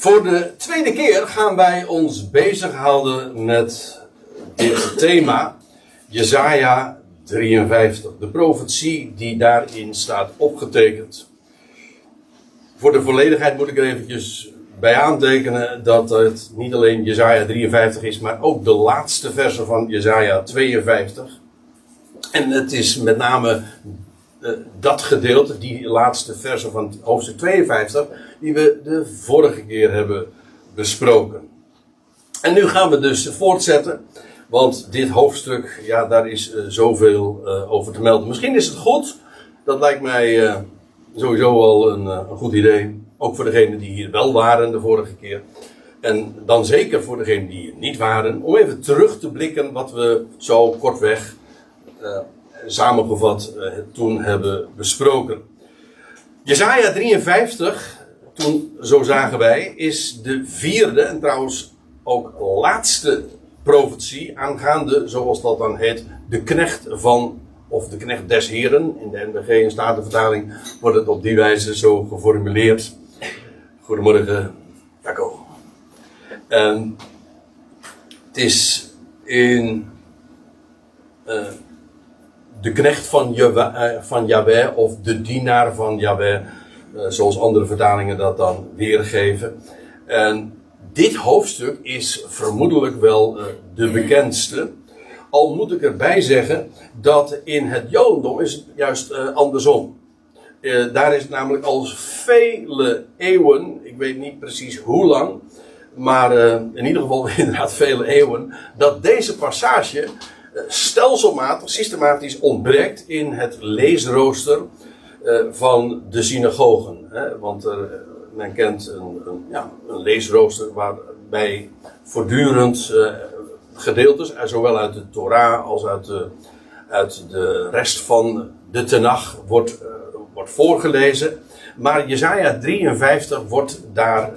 Voor de tweede keer gaan wij ons bezighouden met dit thema, Jesaja 53, de profetie die daarin staat opgetekend. Voor de volledigheid moet ik er eventjes bij aantekenen dat het niet alleen Jesaja 53 is, maar ook de laatste verse van Jesaja 52. En het is met name uh, dat gedeelte, die laatste verse van hoofdstuk 52, die we de vorige keer hebben besproken. En nu gaan we dus voortzetten, want dit hoofdstuk, ja, daar is uh, zoveel uh, over te melden. Misschien is het goed, dat lijkt mij sowieso al een, een goed idee, ook voor degenen die hier wel waren de vorige keer. En dan zeker voor degenen die hier niet waren, om even terug te blikken wat we zo kortweg samengevat toen hebben besproken. Jezaja 53, toen, zo zagen wij, is de vierde en trouwens ook laatste profetie aangaande, zoals dat dan heet, de knecht van, of de knecht des heren. In de NBG en Statenvertaling wordt het op die wijze zo geformuleerd. Goedemorgen, Jacco. En het is in... Uh, de knecht van, van Yahweh of de dienaar van Yahweh, eh, zoals andere vertalingen dat dan weergeven. En dit hoofdstuk is vermoedelijk wel eh, de bekendste. Al moet ik erbij zeggen dat in het Jodendom is het juist uh, andersom. Uh, daar is het namelijk al vele eeuwen, ik weet niet precies hoe lang, maar uh, in ieder geval inderdaad vele eeuwen, dat deze passage stelselmatig, systematisch ontbreekt in het leesrooster van de synagogen. Hè? Want er, men kent een, een, ja, een leesrooster waarbij voortdurend uh, gedeeltes, zowel uit de Torah als uit de, uit de rest van de Tenach, wordt, wordt voorgelezen. Maar Jezaja 53 wordt daar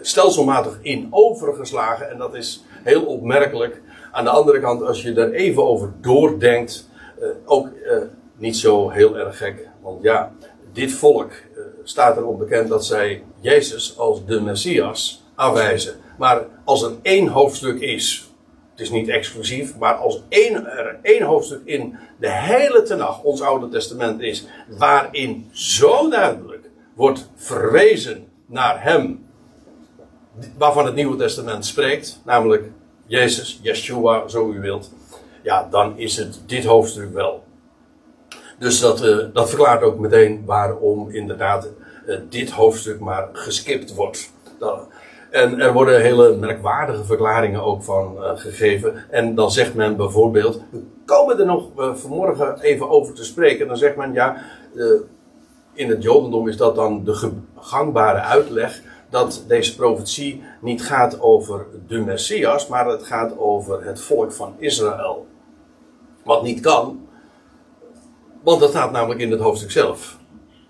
stelselmatig in overgeslagen en dat is heel opmerkelijk aan de andere kant, als je er even over doordenkt, ook niet zo heel erg gek. Want ja, dit volk uh, staat erop bekend dat zij Jezus als de Messias aanwijzen. Maar als er één hoofdstuk is, het is niet exclusief, maar als één, er één hoofdstuk in de hele Tenach, ons Oude Testament is, waarin zo duidelijk wordt verwezen naar Hem, waarvan het Nieuwe Testament spreekt, namelijk Jezus, Yeshua, zo u wilt, ja, dan is het dit hoofdstuk wel. Dus dat, uh, dat verklaart ook meteen waarom inderdaad uh, dit hoofdstuk maar geskipt wordt. Dat, en er worden hele merkwaardige verklaringen ook van uh, gegeven. En dan zegt men bijvoorbeeld, we komen er nog vanmorgen even over te spreken. Dan zegt men, ja, in het Jodendom is dat dan de gangbare uitleg dat deze profetie niet gaat over de Messias, maar het gaat over het volk van Israël. Wat niet kan, want dat staat namelijk in het hoofdstuk zelf.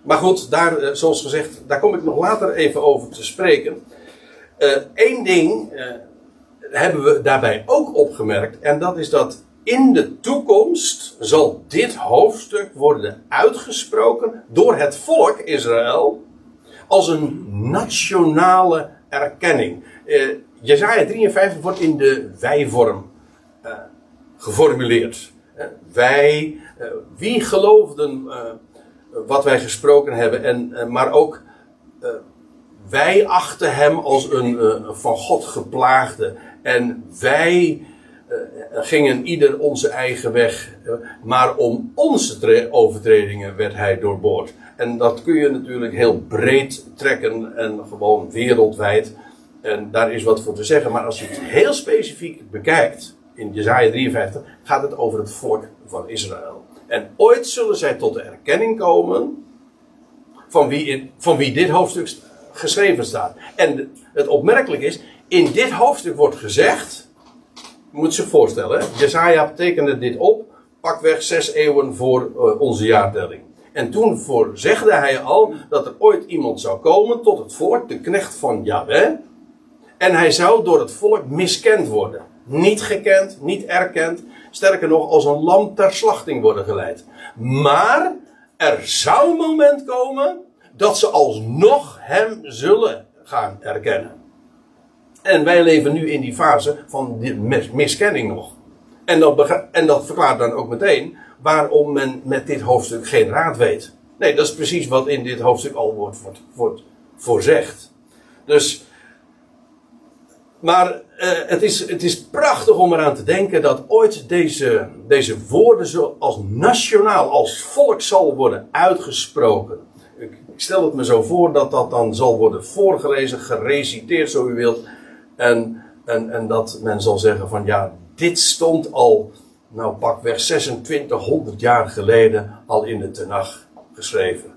Maar goed, daar, eh, zoals gezegd, daar kom ik nog later even over te spreken. Eén uh, ding uh, hebben we daarbij ook opgemerkt, en dat is dat in de toekomst zal dit hoofdstuk worden uitgesproken door het volk Israël als een nationale erkenning. Uh, Jezaja 53 wordt in de wij-vorm uh, geformuleerd. Uh, wij, wie geloofden wat wij gesproken hebben, en, maar ook wij achten hem als een van God geplaagde. En wij gingen ieder onze eigen weg, maar om onze overtredingen werd hij doorboord. En dat kun je natuurlijk heel breed trekken en gewoon wereldwijd. En daar is wat voor te zeggen. Maar als je het heel specifiek bekijkt, in Jezaja 53, gaat het over het volk van Israël. En ooit zullen zij tot de erkenning komen van wie, in, van wie dit hoofdstuk geschreven staat. En het opmerkelijk is, in dit hoofdstuk wordt gezegd, je moet je voorstellen, Jezaja tekende dit op, pakweg zes eeuwen voor uh, onze jaartelling. En toen voorzegde hij al dat er ooit iemand zou komen tot het volk, de knecht van Yahweh. En hij zou door het volk miskend worden. Niet gekend, niet erkend. Sterker nog, als een lam ter slachting worden geleid. Maar er zou een moment komen dat ze alsnog hem zullen gaan erkennen. En wij leven nu in die fase van miskenning nog. En dat, en verklaart dan ook meteen waarom men met dit hoofdstuk geen raad weet. Nee, dat is precies wat in dit hoofdstuk al wordt, wordt, wordt voorzegd. Dus, maar uh, het, is, het is prachtig om eraan te denken dat ooit deze, deze woorden zo als nationaal, als volk zal worden uitgesproken. Ik, ik stel het me zo voor dat dat dan zal worden voorgelezen, gereciteerd, zo u wilt. En, en, en dat men zal zeggen van ja, dit stond al, nou pakweg 2600 jaar geleden al in de Tenach geschreven.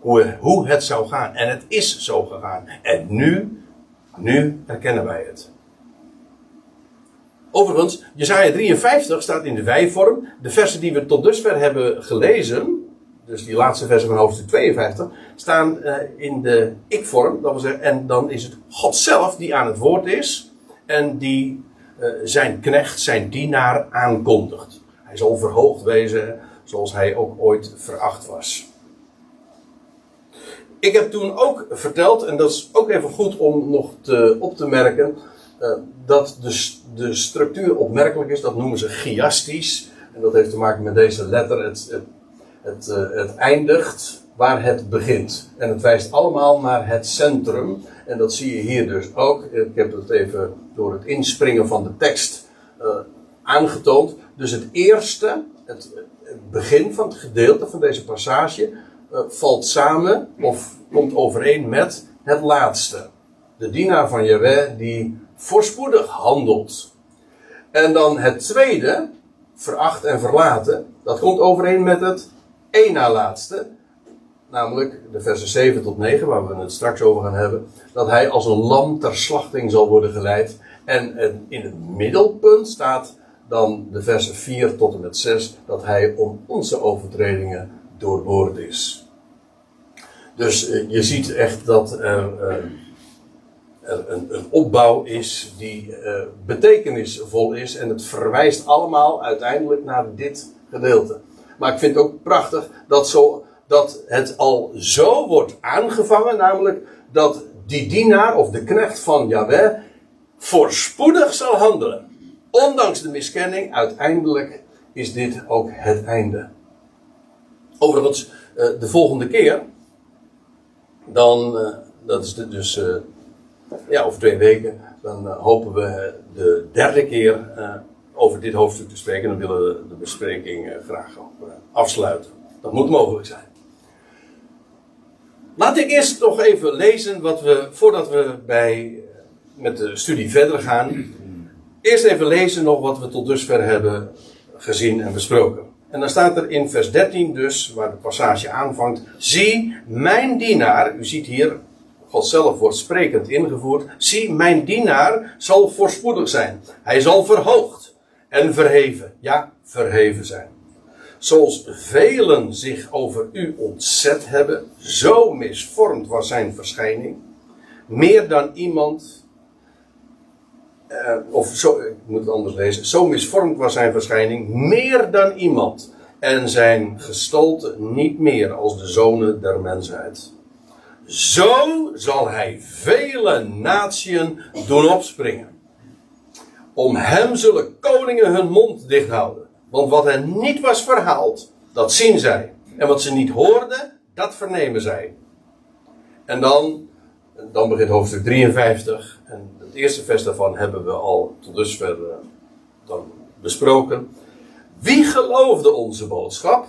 Hoe, hoe het zou gaan. En het is zo gegaan. En nu, nu herkennen wij het. Overigens, Jezaja 53 staat in de wijvorm. De versen die we tot dusver hebben gelezen, dus die laatste versen van hoofdstuk 52, staan uh, in de ik-vorm. Dat wil zeggen, en dan is het God zelf die aan het woord is en die uh, zijn knecht, zijn dienaar aankondigt. Hij zal verhoogd wezen zoals hij ook ooit veracht was. Ik heb toen ook verteld, en dat is ook even goed om nog te, op te merken, uh, dat de, de structuur opmerkelijk is. Dat noemen ze chiastisch. En dat heeft te maken met deze letter. Het, het, het, uh, het eindigt waar het begint. En het wijst allemaal naar het centrum. En dat zie je hier dus ook. Ik heb het even door het inspringen van de tekst uh, aangetoond. Dus het eerste, het, begin van het gedeelte van deze passage, uh, valt samen of komt overeen met het laatste. De dienaar van Jehovah die voorspoedig handelt. En dan het tweede, veracht en verlaten, dat komt overeen met het één na laatste. Namelijk de versen 7 tot 9, waar we het straks over gaan hebben. Dat hij als een lam ter slachting zal worden geleid. En in het middelpunt staat dan de versen 4 tot en met 6. Dat hij om onze overtredingen doorboord is. Dus uh, je ziet echt dat er, uh, er een, een, opbouw is die uh, betekenisvol is. En het verwijst allemaal uiteindelijk naar dit gedeelte. Maar ik vind het ook prachtig dat, zo, dat het al zo wordt aangevangen. Namelijk dat die dienaar of de knecht van Yahweh voorspoedig zal handelen. Ondanks de miskenning, uiteindelijk is dit ook het einde. Overigens, de volgende keer dan, uh, dat is dus uh, ja, over twee weken, dan hopen we de derde keer over dit hoofdstuk te spreken. Dan willen we de bespreking graag afsluiten. Dat moet mogelijk zijn. Laat ik eerst nog even lezen wat we, voordat we bij, met de studie verder gaan. Eerst even lezen nog wat we tot dusver hebben gezien en besproken. En dan staat er in vers 13 dus, waar de passage aanvangt. Zie, mijn dienaar, u ziet hier, God zelf wordt sprekend ingevoerd. Zie, mijn dienaar zal voorspoedig zijn. Hij zal verhoogd en verheven. Ja, verheven zijn. Zoals velen zich over u ontzet hebben, zo misvormd was zijn verschijning. Meer dan iemand uh, of zo, ik moet het anders lezen. Zo misvormd was zijn verschijning, meer dan iemand. En zijn gestalte niet meer als de zonen der mensheid. Zo zal hij vele natieën doen opspringen. Om hem zullen koningen hun mond dicht houden. Want wat hen niet was verhaald, dat zien zij. En wat ze niet hoorden, dat vernemen zij. En dan, dan begint hoofdstuk 53. En eerste vers daarvan hebben we al tot dusver uh, dan besproken. Wie geloofde onze boodschap?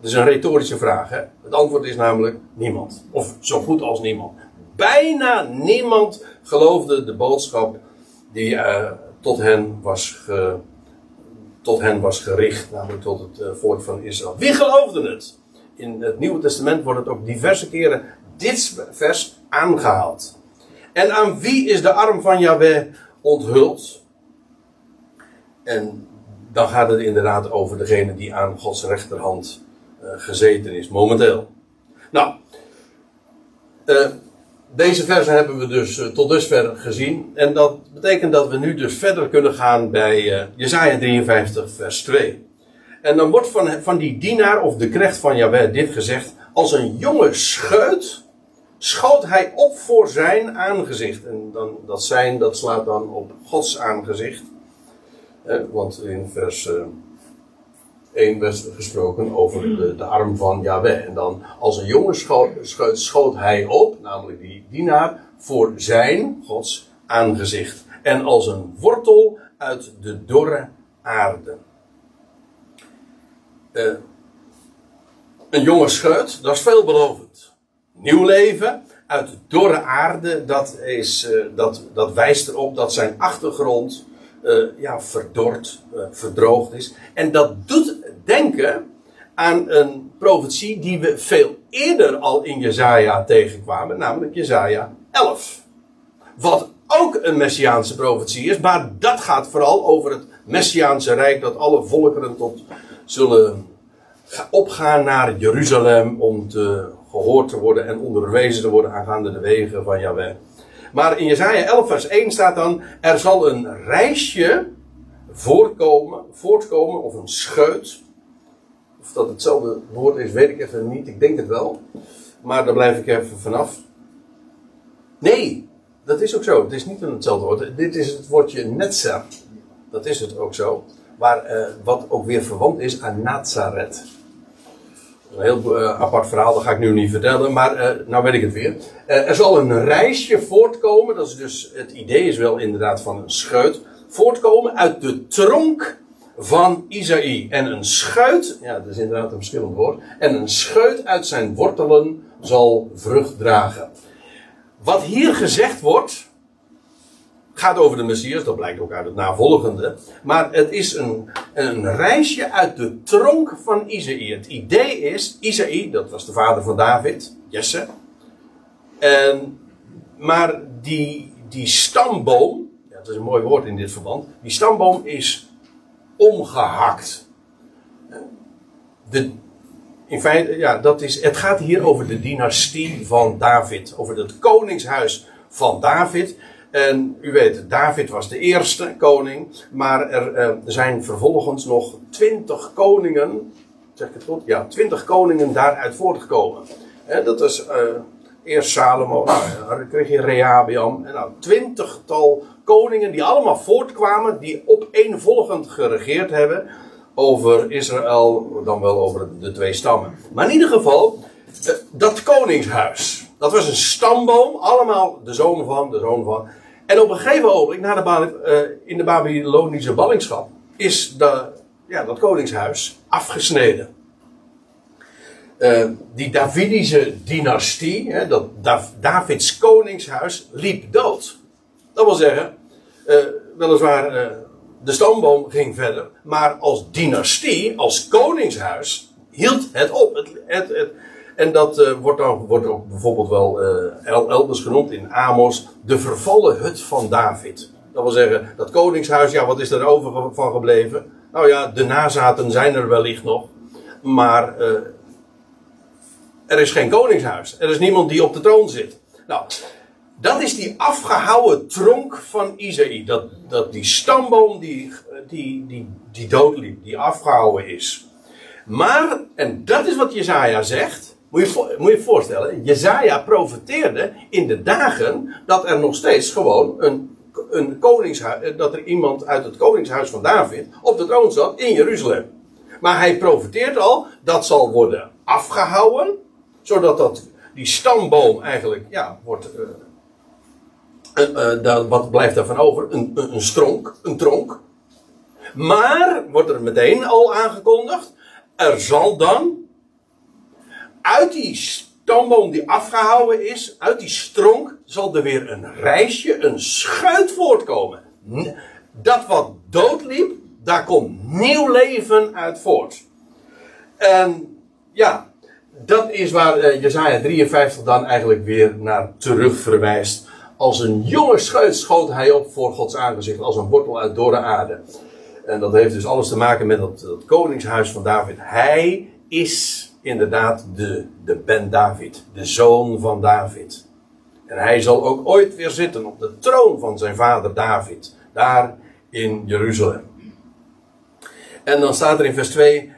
Dat is een retorische vraag. Hè? Het antwoord is namelijk niemand. Of zo goed als niemand. Bijna niemand geloofde de boodschap die uh, tot, hen was tot hen was gericht. Namelijk tot het uh, volk van Israël. Wie geloofde het? In het Nieuwe Testament wordt het ook diverse keren dit vers aangehaald. En aan wie is de arm van Yahweh onthuld? En dan gaat het inderdaad over degene die aan Gods rechterhand uh, gezeten is, momenteel. Nou, uh, deze versen hebben we dus uh, tot dusver gezien. En dat betekent dat we nu dus verder kunnen gaan bij Jesaja 53, vers 2. En dan wordt van, van die dienaar of de knecht van Jahweh dit gezegd. Als een jonge scheut schoot hij op voor zijn aangezicht. En dan, dat zijn, dat slaat dan op Gods aangezicht. Eh, want in vers eh, 1 werd gesproken over de, de arm van Yahweh. En dan als een jongen schoot, schoot, schoot hij op, namelijk die dienaar, voor zijn, Gods, aangezicht. En als een wortel uit de dorre aarde. Eh, een jonge scheut, dat is veelbelovend. Nieuw leven uit de dorre aarde, dat, is, eh, dat, dat wijst erop dat zijn achtergrond eh, ja, verdord, eh, verdroogd is. En dat doet denken aan een profetie die we veel eerder al in Jezaja tegenkwamen, namelijk Jezaja 11. Wat ook een messiaanse profetie is, maar dat gaat vooral over het messiaanse rijk dat alle volkeren tot zullen opgaan naar Jeruzalem om te, gehoord te worden en onderwezen te worden aangaande de wegen van Yahweh. Maar in Jesaja 11 vers 1 staat dan, er zal een reisje voorkomen, voortkomen, of een scheut. Of dat hetzelfde woord is, weet ik even niet. Ik denk het wel. Maar daar blijf ik even vanaf. Nee, dat is ook zo. Het is niet hetzelfde woord. Dit is het woordje netzer. Dat is het ook zo. Waar, uh, wat ook weer verwant is aan Nazareth. Een heel uh, apart verhaal, dat ga ik nu niet vertellen, maar uh, nou weet ik het weer. Uh, er zal een reisje voortkomen, dat is dus, het idee is wel inderdaad van een scheut, voortkomen uit de tronk van Isaïe. En een schuit, ja dat is inderdaad een verschillend woord, en een scheut uit zijn wortelen zal vrucht dragen. Wat hier gezegd wordt, gaat over de Messias, dat blijkt ook uit het navolgende. Maar het is een, een reisje uit de tronk van Isaïe. Het idee is, Isaïe, dat was de vader van David, Jesse. En, maar die, die stamboom, dat is een mooi woord in dit verband, die stamboom is omgehakt. De, in feite, ja, dat is, het gaat hier over de dynastie van David, over het koningshuis van David. En u weet, David was de eerste koning, maar er, er zijn vervolgens nog twintig koningen, zeg ik het goed? Ja, twintig koningen daaruit voortgekomen. En dat is uh, eerst Salomo, nou, dan kreeg je Rehabiam, en nou, twintigtal koningen die allemaal voortkwamen, die opeenvolgend geregeerd hebben over Israël, dan wel over de twee stammen. Maar in ieder geval, uh, dat koningshuis, dat was een stamboom, allemaal de zoon van, de zoon van. En op een gegeven ogenblik, na de, uh, in de Babylonische ballingschap, is de, ja, dat koningshuis afgesneden. Uh, die Davidische dynastie, hè, dat Dav Davids koningshuis, liep dood. Dat wil zeggen, uh, weliswaar de stoomboom ging verder, maar als dynastie, als koningshuis, hield het op. Het, het, het, en dat uh, wordt, dan, wordt ook bijvoorbeeld wel uh, elders genoemd in Amos, de vervallen hut van David. Dat wil zeggen, dat koningshuis, ja, wat is er over van gebleven? Nou ja, de nazaten zijn er wellicht nog, maar uh, er is geen koningshuis. Er is niemand die op de troon zit. Nou, dat is die afgehouwen tronk van Isaïe. Dat, dat die stamboom die, die, die, die doodliep, die afgehouwen is. Maar, en dat is wat Jezaja zegt. Moet je, voorstellen, Jezaja profeteerde in de dagen dat er nog steeds gewoon een, een koningshuis, dat er iemand uit het koningshuis van David op de troon zat in Jeruzalem. Maar hij profeteert al, dat zal worden afgehouden, zodat dat, die stamboom eigenlijk, ja, wordt, uh, uh, uh, wat blijft daarvan over? Een, een, een stronk, een tronk. Maar, wordt er meteen al aangekondigd, er zal dan uit die stamboom die afgehouden is, uit die stronk, zal er weer een reisje, een schuit voortkomen. Dat wat doodliep, daar komt nieuw leven uit voort. En ja, dat is waar uh, Jezaja 53 dan eigenlijk weer naar terug verwijst. Als een jonge schuit schoot hij op voor Gods aangezicht, als een wortel uit dorre aarde. En dat heeft dus alles te maken met dat, dat koningshuis van David. Hij is inderdaad de, de Ben David, de zoon van David. En hij zal ook ooit weer zitten op de troon van zijn vader David, daar in Jeruzalem. En dan staat er in vers 2, uh,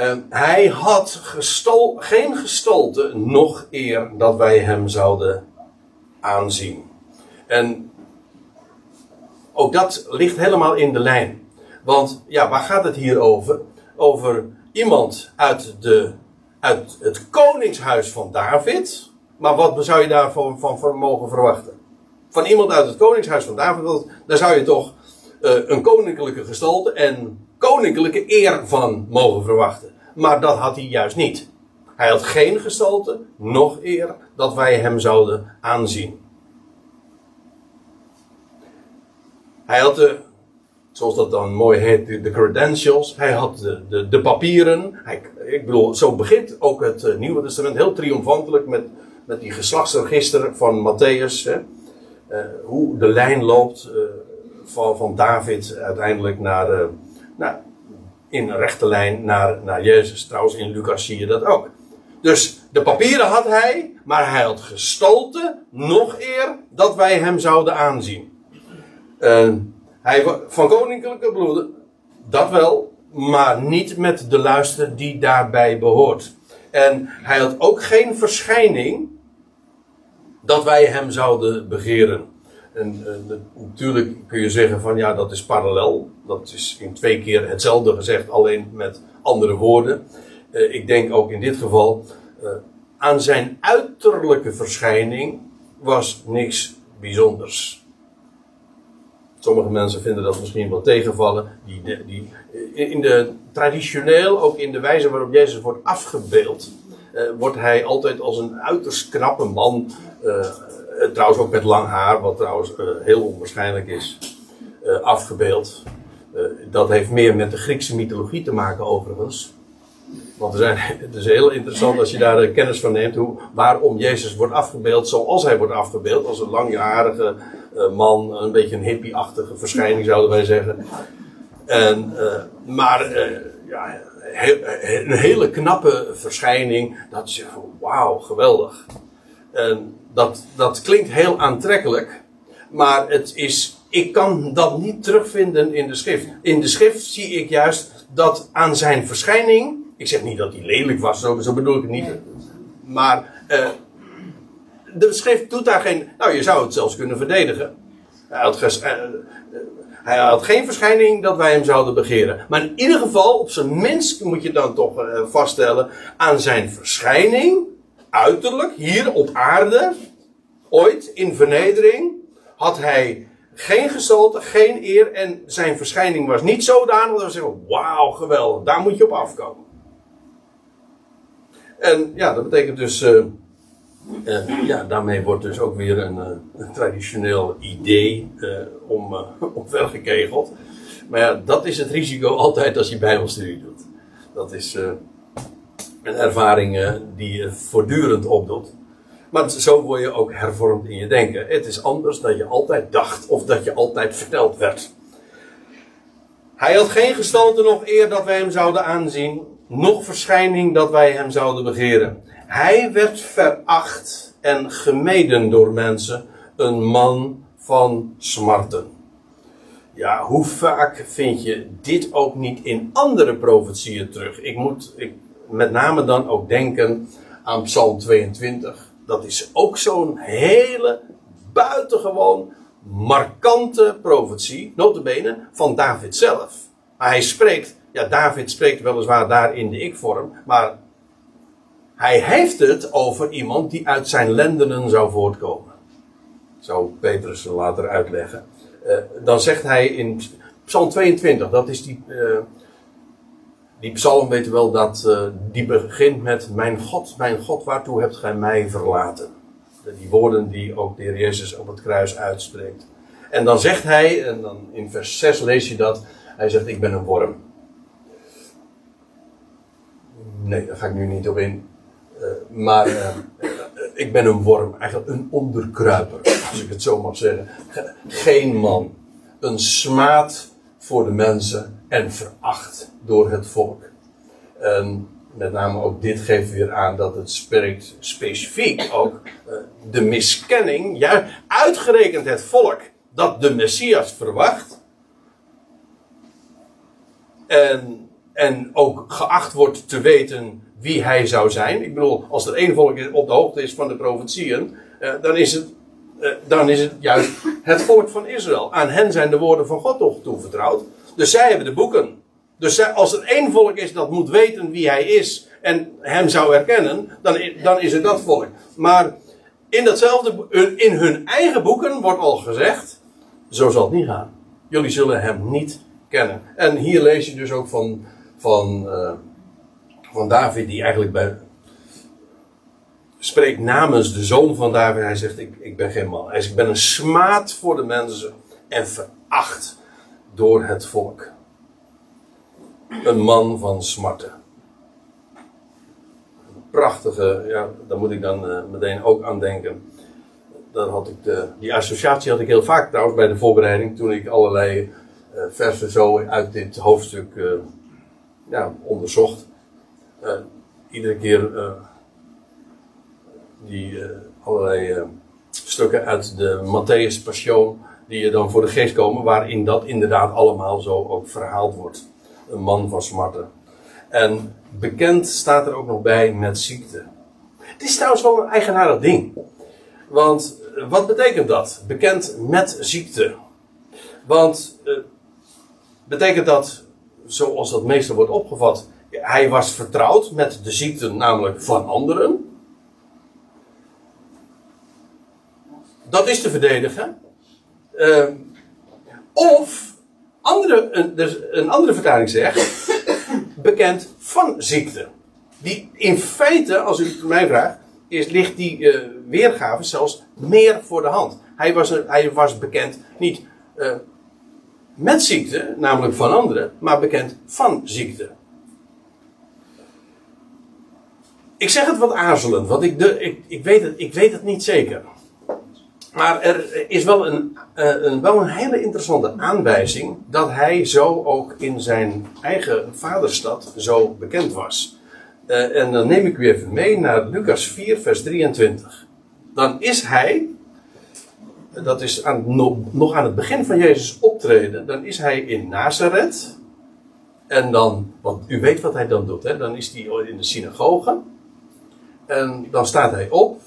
Uh, hij had gestol, geen gestalte nog eer dat wij hem zouden aanzien. En ook dat ligt helemaal in de lijn. Want ja, waar gaat het hier over? Over iemand uit, de, uit het koningshuis van David. Maar wat zou je daarvan van, van mogen verwachten? Van iemand uit het koningshuis van David, daar zou je toch uh, een koninklijke gestalte en koninklijke eer van mogen verwachten. Maar dat had hij juist niet. Hij had geen gestalte, nog eer, dat wij hem zouden aanzien. Hij had de, zoals dat dan mooi heet, de, credentials. Hij had de, de, papieren. Hij, ik bedoel, zo begint ook het uh, Nieuwe Testament heel triomfantelijk met, met die geslachtsregister van Matthäus. Hè. Uh, hoe de lijn loopt uh, van, van David uiteindelijk naar, naar, in rechte lijn naar, naar Jezus. Trouwens, in Lucas zie je dat ook. Dus de papieren had hij, maar hij had gestalte nog eer dat wij hem zouden aanzien. Hij van koninklijke bloeden, dat wel, maar niet met de luister die daarbij behoort. En hij had ook geen verschijning dat wij hem zouden begeren. En natuurlijk kun je zeggen van ja, dat is parallel. Dat is in twee keer hetzelfde gezegd, alleen met andere woorden. Uh, ik denk ook in dit geval, uh, aan zijn uiterlijke verschijning was niks bijzonders. Sommige mensen vinden dat misschien wel tegenvallen. Die, die, in de, traditioneel, ook in de wijze waarop Jezus wordt afgebeeld, uh, wordt hij altijd als een uiterst knappe man, uh, trouwens ook met lang haar, wat trouwens uh, heel onwaarschijnlijk is, afgebeeld. dat heeft meer met de Griekse mythologie te maken overigens. Want er zijn, het is heel interessant als je daar kennis van neemt, hoe, waarom Jezus wordt afgebeeld zoals hij wordt afgebeeld, als een langjarige man, een beetje een hippie-achtige verschijning zouden wij zeggen. En, uh, maar uh, ja, een hele knappe verschijning, dat je van wauw, geweldig. En dat, dat klinkt heel aantrekkelijk, maar het is, ik kan dat niet terugvinden in de schrift. In de schrift zie ik juist dat aan zijn verschijning, ik zeg niet dat hij lelijk was, zo, zo bedoel ik het niet, maar de schrift doet daar geen. Nou, je zou het zelfs kunnen verdedigen. Hij had, eh, hij had geen verschijning dat wij hem zouden begeren. Maar in ieder geval, op zijn minst moet je dan toch uh, vaststellen. aan zijn verschijning, uiterlijk, hier op aarde. ooit in vernedering. had hij geen gestalte, geen eer. en zijn verschijning was niet zodanig dat we zeggen: wauw, geweldig, daar moet je op afkomen. En ja, dat betekent dus. Uh, ja, daarmee wordt dus ook weer een, uh, een traditioneel idee uh, om, omvergekegeld. Maar ja, dat is het risico altijd als je bijbelstudie doet. Dat is een ervaring die je voortdurend opdoet. Maar zo word je ook hervormd in je denken. Het is anders dan je altijd dacht of dat je altijd verteld werd. Hij had geen gestalte nog eer dat wij hem zouden aanzien, nog verschijning dat wij hem zouden begeren. Hij werd veracht en gemeden door mensen, een man van smarten. Ja, hoe vaak vind je dit ook niet in andere profetieën terug? Ik moet ik, met name dan ook denken aan Psalm 22. Dat is ook zo'n hele buitengewoon markante profetie, notabene, van David zelf. Maar hij spreekt, ja, David spreekt weliswaar daar in de ik-vorm, maar hij heeft het over iemand die uit zijn lendenen zou voortkomen. Zou Petrus later uitleggen. Uh, dan zegt hij in Psalm 22, dat is die, uh, die psalm, weet wel, dat, uh, die begint met: Mijn God, mijn God, waartoe hebt gij mij verlaten? Die woorden die ook de Heer Jezus op het kruis uitspreekt. En dan zegt hij, en dan in vers 6 lees je dat, hij zegt: Ik ben een worm. Nee, daar ga ik nu niet op in. Uh, maar uh, ik ben een worm, eigenlijk een onderkruiper, als ik het zo mag zeggen. Geen man. Een smaad voor de mensen en veracht door het volk. En met name ook dit geeft weer aan dat het spreekt specifiek ook uh, de miskenning, ja, uitgerekend het volk dat de Messias verwacht. En en ook geacht wordt te weten wie hij zou zijn. Ik bedoel, als er één volk op de hoogte is van de profetieën, eh, dan, is het, eh, dan is het juist het volk van Israël. Aan hen zijn de woorden van God toch toevertrouwd. Dus zij hebben de boeken. Dus als er één volk is dat moet weten wie hij is en hem zou erkennen, dan, dan is het dat volk. Maar in datzelfde, in hun eigen boeken wordt al gezegd, zo zal het niet gaan. Jullie zullen hem niet kennen. En hier lees je dus ook van, van, uh, van David, die eigenlijk bij, spreekt namens de zoon van David. Hij zegt: Ik, ik ben geen man. Hij zegt: Ik ben een smaad voor de mensen en veracht door het volk. Een man van smarten. prachtige, ja, daar moet ik dan uh, meteen ook aan denken. Had ik de, die associatie had ik heel vaak trouwens bij de voorbereiding, toen ik allerlei uh, versen zo uit dit hoofdstuk uh, ja, onderzocht. iedere keer die allerlei stukken uit de Matthäus Passion die je dan voor de geest komen, waarin dat inderdaad allemaal zo ook verhaald wordt. Een man van smarten. En bekend staat er ook nog bij met ziekte. Het is trouwens wel een eigenaardig ding. Want eh, wat betekent dat? Bekend met ziekte. Want uh, betekent dat, zoals dat meestal wordt opgevat, hij was vertrouwd met de ziekte, namelijk van anderen. Dat is te verdedigen. Uh, of andere, een, dus een andere vertaling zegt, bekend van ziekte. Die in feite, als u het mij vraagt, is, ligt die uh, weergave zelfs meer voor de hand. Hij was, hij was bekend niet uh, met ziekte, namelijk van anderen, maar bekend van ziekte. Ik zeg het wat aarzelend, want ik, de, ik, ik, weet, het, ik weet het niet zeker. Maar er is wel een, eh, een, wel een hele interessante aanwijzing dat hij zo ook in zijn eigen vaderstad zo bekend was. Uh, en dan neem ik u even mee naar Lucas 4, vers 23. Dan is hij, dat is aan, nog aan het begin van Jezus optreden, dan is hij in Nazareth. En dan, want u weet wat hij dan doet, hè? dan is hij in de synagoge. En dan staat hij op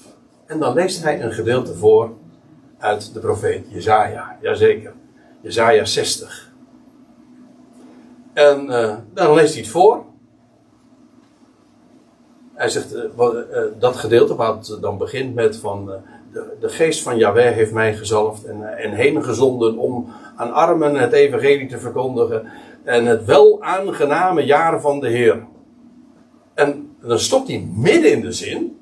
en dan leest hij een gedeelte voor uit de profeet Jezaja. Jazeker. Jezaja 60. En uh, dan leest hij het voor. Hij zegt, wat, uh, dat gedeelte wat dan begint met van... De, de, geest van Yahweh heeft mij gezalfd en, en heen gezonden om aan armen het evangelie te verkondigen. En het wel aangename jaar van de Heer. En dan stopt hij midden in de zin.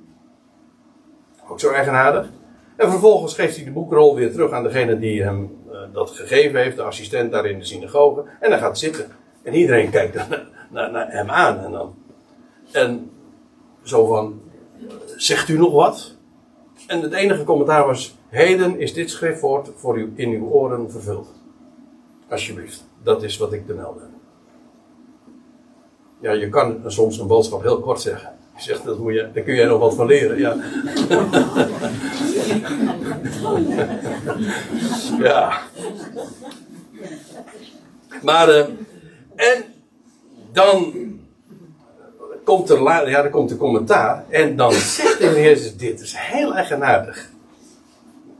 Ook zo eigenaardig. En vervolgens geeft hij de boekrol weer terug aan degene die hem uh, dat gegeven heeft, de assistent daar in de synagoge. En dan gaat zitten. En iedereen kijkt naar, naar, naar, hem aan. En, dan, en zo van, zegt u nog wat? En het enige commentaar was, heden is dit schriftwoord voor u in uw oren vervuld. Alsjeblieft, dat is wat ik te melden. Ja, je kan soms een boodschap heel kort zeggen. Je zegt, dat moet je, daar kun jij nog wat van leren. Ja. ja. Maar, uh, en dan komt er, ja, dan komt de commentaar. En dan zegt de Heer Jezus, dit is heel eigenaardig.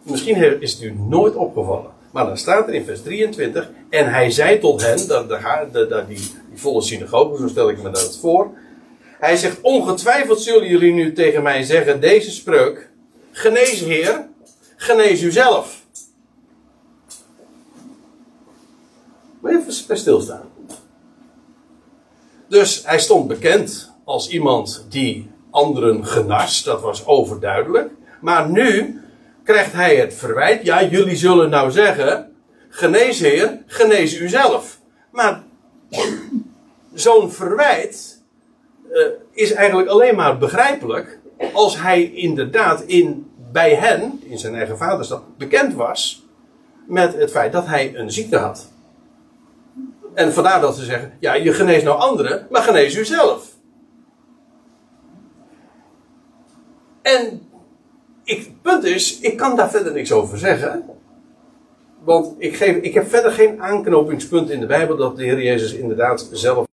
Misschien is het u nooit opgevallen. Maar dan staat er in vers 23. En hij zei tot hen, dat, dat, die, die volle synagoge, zo stel ik me dat voor. Hij zegt, ongetwijfeld zullen jullie nu tegen mij zeggen, deze spreuk. Genees Heer, genees uzelf. Moet even stilstaan. Dus hij stond bekend als iemand die anderen genast, dat was overduidelijk. Maar nu krijgt hij het verwijt, ja jullie zullen nou zeggen, genees Heer, genees uzelf. Maar zo'n verwijt uh, is eigenlijk alleen maar begrijpelijk als hij inderdaad in, bij hen, in zijn eigen vaderstad, bekend was met het feit dat hij een ziekte had. En vandaar dat ze zeggen, ja, je geneest nou anderen, maar genees u zelf. En ik, het punt is, ik kan daar verder niks over zeggen. Want ik, geef, ik heb verder geen aanknopingspunt in de Bijbel dat de Heer Jezus inderdaad zelf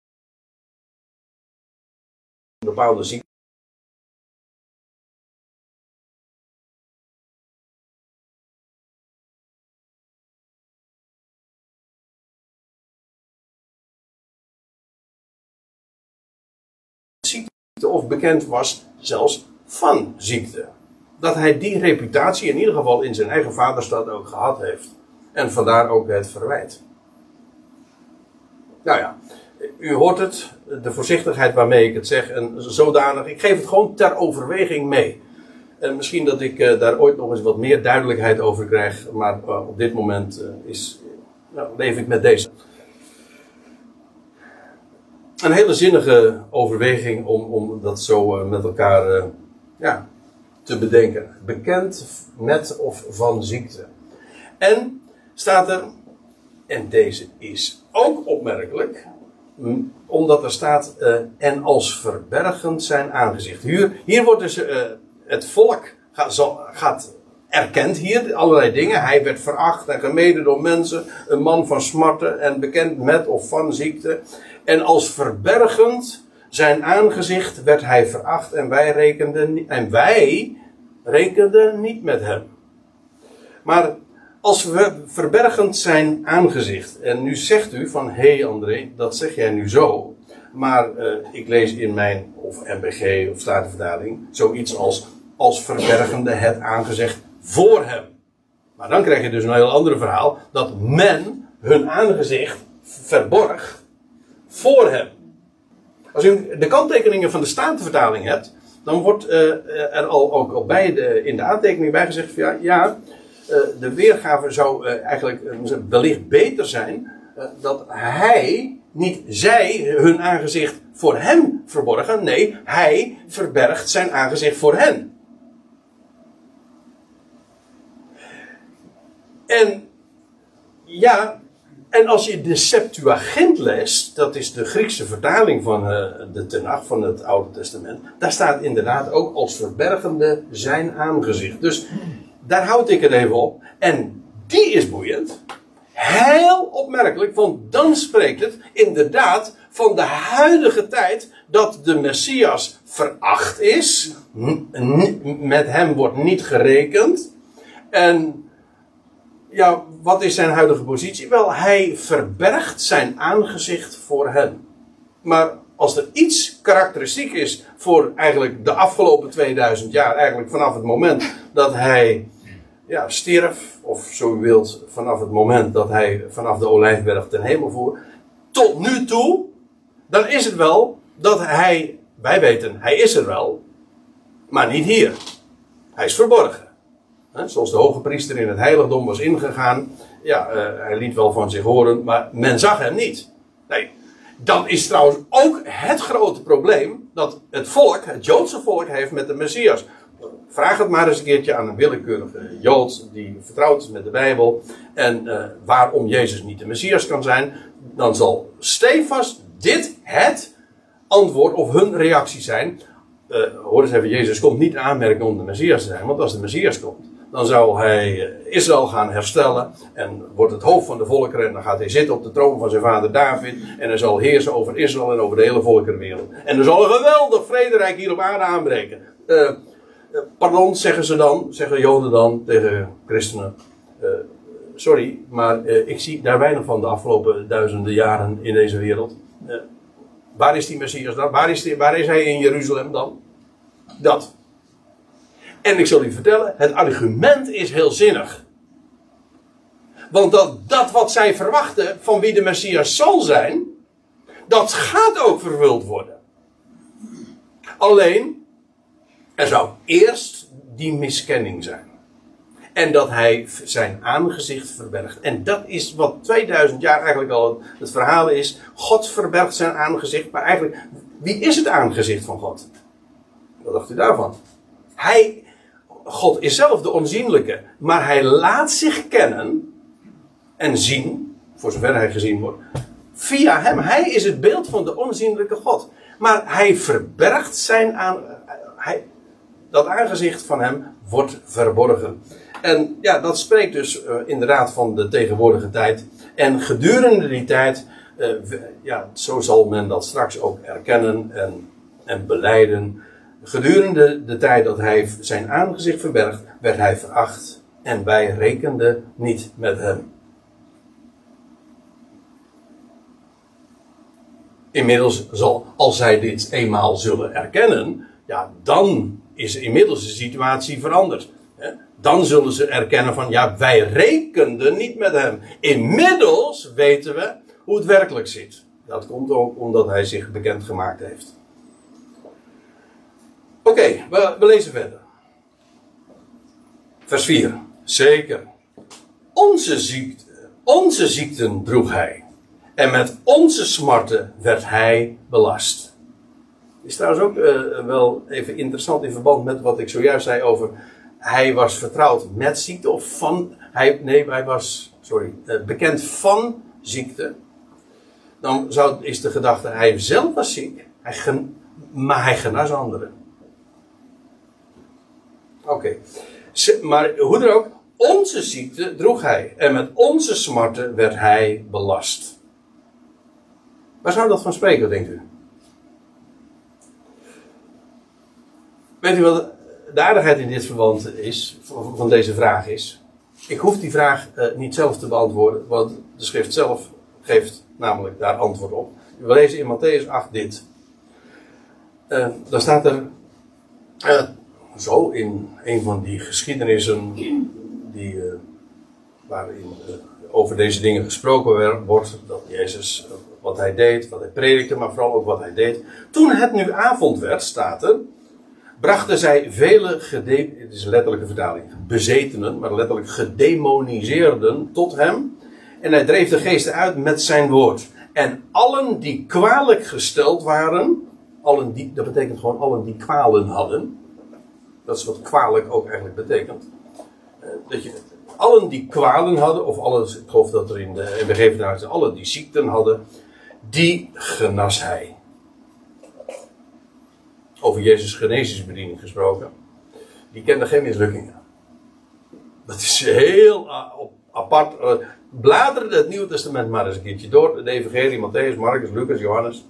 ziekte. of bekend was zelfs van ziekte. Dat hij die reputatie in ieder geval in zijn eigen vaderstad ook gehad heeft. En vandaar ook het verwijt. Nou ja, u hoort het, de voorzichtigheid waarmee ik het zeg, en zodanig. Ik geef het gewoon ter overweging mee. En misschien dat ik uh, daar ooit nog eens wat meer duidelijkheid over krijg, maar uh, op dit moment uh, is, nou, leef ik met deze. Een hele zinnige overweging om, om dat zo met elkaar ja, te bedenken. Bekend met of van ziekte. En staat er, en deze is ook opmerkelijk, omdat er staat, uh, en als verbergend zijn aangezicht. Hier, hier wordt dus uh, het volk gaat, zal, gaat erkend hier allerlei dingen. Hij werd veracht en gemeden door mensen, een man van smarten en bekend met of van ziekte. En als verbergend zijn aangezicht werd hij veracht en wij rekenden, en wij rekenden niet met hem. Maar als we verbergend zijn aangezicht. En nu zegt u van, hé hey André, dat zeg jij nu zo. Maar uh, ik lees in mijn, of MBG of Statenvertaling, zoiets als, als verbergende het aangezicht voor hem. Maar dan krijg je dus een heel ander verhaal, dat men hun aangezicht verborg voor hem. Als u de kanttekeningen van de Statenvertaling hebt, dan wordt uh, er al ook, al bij de, in de aantekening bijgezegd van ja, de weergave zou uh, eigenlijk wellicht beter zijn dat hij, niet zij, hun aangezicht voor hem verborgen. Nee, hij verbergt zijn aangezicht voor hen. En ja, en als je de Septuagint leest, dat is de Griekse vertaling van de Tenach, van het Oude Testament, daar staat inderdaad ook als verbergende zijn aangezicht. Dus daar houd ik het even op. En die is boeiend. Heel opmerkelijk, want dan spreekt het inderdaad van de huidige tijd dat de Messias veracht is. Met hem wordt niet gerekend. En ja, wat is zijn huidige positie? Wel, hij verbergt zijn aangezicht voor hen. Maar als er iets karakteristiek is voor eigenlijk de afgelopen 2000 jaar, eigenlijk vanaf het moment dat hij ja, stierf, of zo u wilt, vanaf het moment dat hij vanaf de Olijfberg ten hemel voer, tot nu toe, dan is het wel dat hij, wij weten, hij is er wel, maar niet hier. Hij is verborgen. Zoals de hoge priester in het heiligdom was ingegaan. Ja, uh, hij liet wel van zich horen, maar men zag hem niet. Nee, dan is trouwens ook het grote probleem dat het volk, het Joodse volk, heeft met de Messias. Vraag het maar eens een keertje aan een willekeurige Jood die vertrouwd is met de Bijbel. En uh, waarom Jezus niet de Messias kan zijn. Dan zal stevast dit het antwoord of hun reactie zijn. Uh, hoor eens even, Jezus komt niet in aanmerking om de Messias te zijn. Want als de Messias komt, dan zal hij eh, Israël gaan herstellen en wordt het hoofd van de volkeren en dan gaat hij zitten op de troon van zijn vader David en hij zal heersen over Israël en over de hele volkerenwereld. En er zal een geweldig vrederijk hier op aarde aanbreken. Pardon, zeggen ze dan, zeggen Joden dan tegen christenen. Uh, sorry, maar ik zie daar weinig van de afgelopen duizenden jaren in deze wereld. waar is die Messias dan? Waar is, die, waar is hij in Jeruzalem dan? Dat. En ik zal u vertellen, het argument is heel zinnig. Want dat, dat wat zij verwachten van wie de Messias zal zijn, dat gaat ook vervuld worden. Alleen, er zou eerst die miskenning zijn. En dat hij zijn aangezicht verbergt. En dat is wat 2000 jaar eigenlijk al het verhaal is. God verbergt zijn aangezicht. Maar eigenlijk, wie is het aangezicht van God? Wat dacht u daarvan? Hij, God is zelf de onzienlijke, maar hij laat zich kennen en zien, voor zover hij gezien wordt, via hem. Hij is het beeld van de onzienlijke God. Maar hij verbergt zijn aan. Hij, dat aangezicht van hem wordt verborgen. En ja, dat spreekt dus uh, inderdaad van de tegenwoordige tijd. En gedurende die tijd, uh, ja, zo zal men dat straks ook erkennen. En en beleiden. Gedurende de tijd dat hij zijn aangezicht verbergt, werd hij veracht en wij rekenden niet met hem. Inmiddels zal, als zij dit eenmaal zullen erkennen, ja, dan is inmiddels de situatie veranderd. Dan zullen ze erkennen van, ja, wij rekenden niet met hem. Inmiddels weten we hoe het werkelijk zit. Dat komt ook omdat hij zich bekend gemaakt heeft. Oké, we, we lezen verder. Vers 4. Zeker. Onze, ziekte, onze ziekten droeg hij. En met onze smarten werd hij belast. Is trouwens ook uh, wel even interessant in verband met wat ik zojuist zei over. Hij was vertrouwd met ziekte of van. Hij, nee, hij was sorry, uh, bekend van ziekte. Dan zou, is de gedachte, hij zelf was ziek, hij gen, maar hij genas anderen. Oké. Maar hoe dan ook, onze ziekte droeg hij. En met onze smarten werd hij belast. Waar zou dat van spreken, denkt u? Weet u wat de aardigheid in dit verband is, van deze vraag is? Ik hoef die vraag uh, niet zelf te beantwoorden, want de schrift zelf geeft namelijk daar antwoord op. We lezen in Matthäus 8 dit. Uh, daar staat er uh, zo in een van die geschiedenissen die, waarin over deze dingen gesproken wordt, dat Jezus wat hij deed, wat hij predikte, maar vooral ook wat hij deed. Toen het nu avond werd, staat er, brachten zij vele gede het is een letterlijke vertaling, bezetenen, maar letterlijk gedemoniseerden tot hem. En hij dreef de geesten uit met zijn woord. En allen die kwalijk gesteld waren, allen die, dat betekent gewoon allen die kwalen hadden. Dat is wat kwalijk ook eigenlijk betekent. Eh, dat je, allen die kwalen hadden, of alles, ik geloof dat er in de MBG allen die ziekten hadden, die genas hij over Jezus' genezingsbediening gesproken. Die kende geen mislukkingen. Dat is heel apart. Bladeren het Nieuwe Testament maar eens een keertje door. De Evangelie, Matthäus, Marcus, Lucas, Johannes.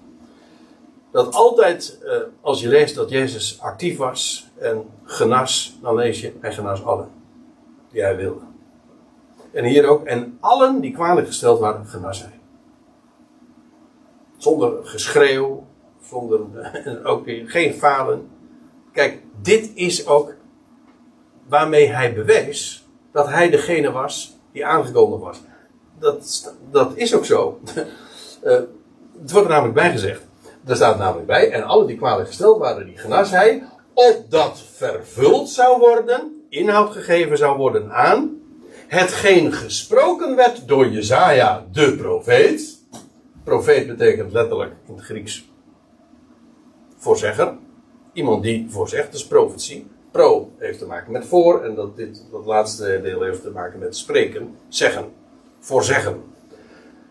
Dat altijd, eh, als je leest dat Jezus actief was en genas, dan lees je, hij genas allen die hij wilde. En hier ook, en allen die kwalijk gesteld waren, genas hij. Zonder geschreeuw, zonder ook geen falen. Kijk, dit is ook waarmee hij bewees dat hij degene was die aangekomen was. Dat, dat is ook zo. Uh, het wordt er namelijk bijgezegd. Er staat namelijk bij, en alle die kwalijk gesteld waren, die genas hij, opdat vervuld zou worden, inhoud gegeven zou worden aan, hetgeen gesproken werd door Jezaja, de profeet. Profeet betekent letterlijk in het Grieks voorzegger. Iemand die voorzegt, dus profetie. Pro heeft te maken met voor en dat, dit, dat laatste deel heeft te maken met spreken, zeggen, voorzeggen.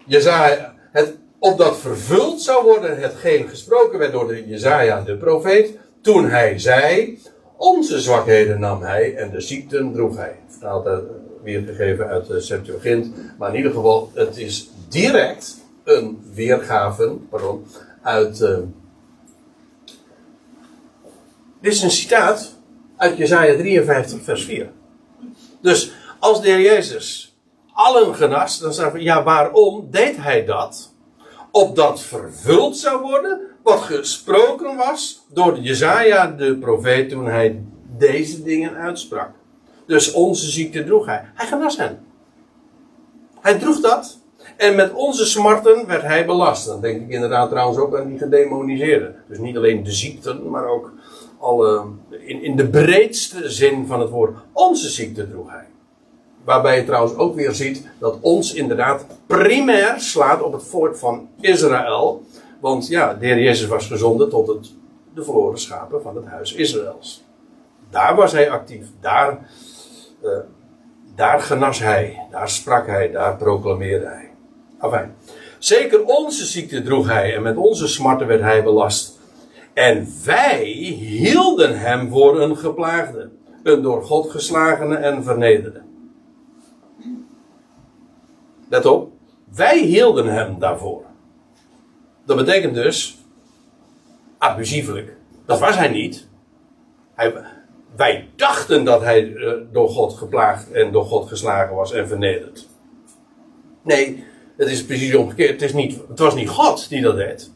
Jezaja, het, opdat vervuld zou worden hetgeen gesproken werd door de Jezaja de profeet, toen hij zei, onze zwakheden nam hij en de ziekten droeg hij. Vertaald weergegeven uit de Septuagint, maar in ieder geval, het is direct een weergave pardon, uit... Uh, dit is een citaat uit Jezaja 53, vers 4. Dus als de Heer Jezus allen genas, dan zeggen we, ja, waarom deed hij dat? Opdat vervuld zou worden wat gesproken was door Jezaja, de profeet, toen hij deze dingen uitsprak. Dus onze ziekte droeg hij. Hij genas hen. Hij droeg dat. En met onze smarten werd hij belast. Dan denk ik inderdaad trouwens ook aan die gedemoniseerden. Dus niet alleen de ziekten, maar ook in, in de breedste zin van het woord, onze ziekte droeg hij. Waarbij je trouwens ook weer ziet dat ons inderdaad primair slaat op het volk van Israël. Want ja, de Heer Jezus was gezonden tot het, de verloren schapen van het huis Israëls. Daar was hij actief. Daar, uh, daar genas hij. Daar sprak hij. Daar proclameerde hij. Zeker onze ziekte droeg hij en met onze smarten werd hij belast. En wij hielden hem voor een geplaagde, een door God geslagene en vernederde. Let op, wij hielden hem daarvoor. Dat betekent dus abusievelijk. Dat was hij niet. Wij dachten dat hij eh, door God geplaagd en door God geslagen was en vernederd. Nee, het is precies omgekeerd. Het, is niet, het was niet God die dat deed.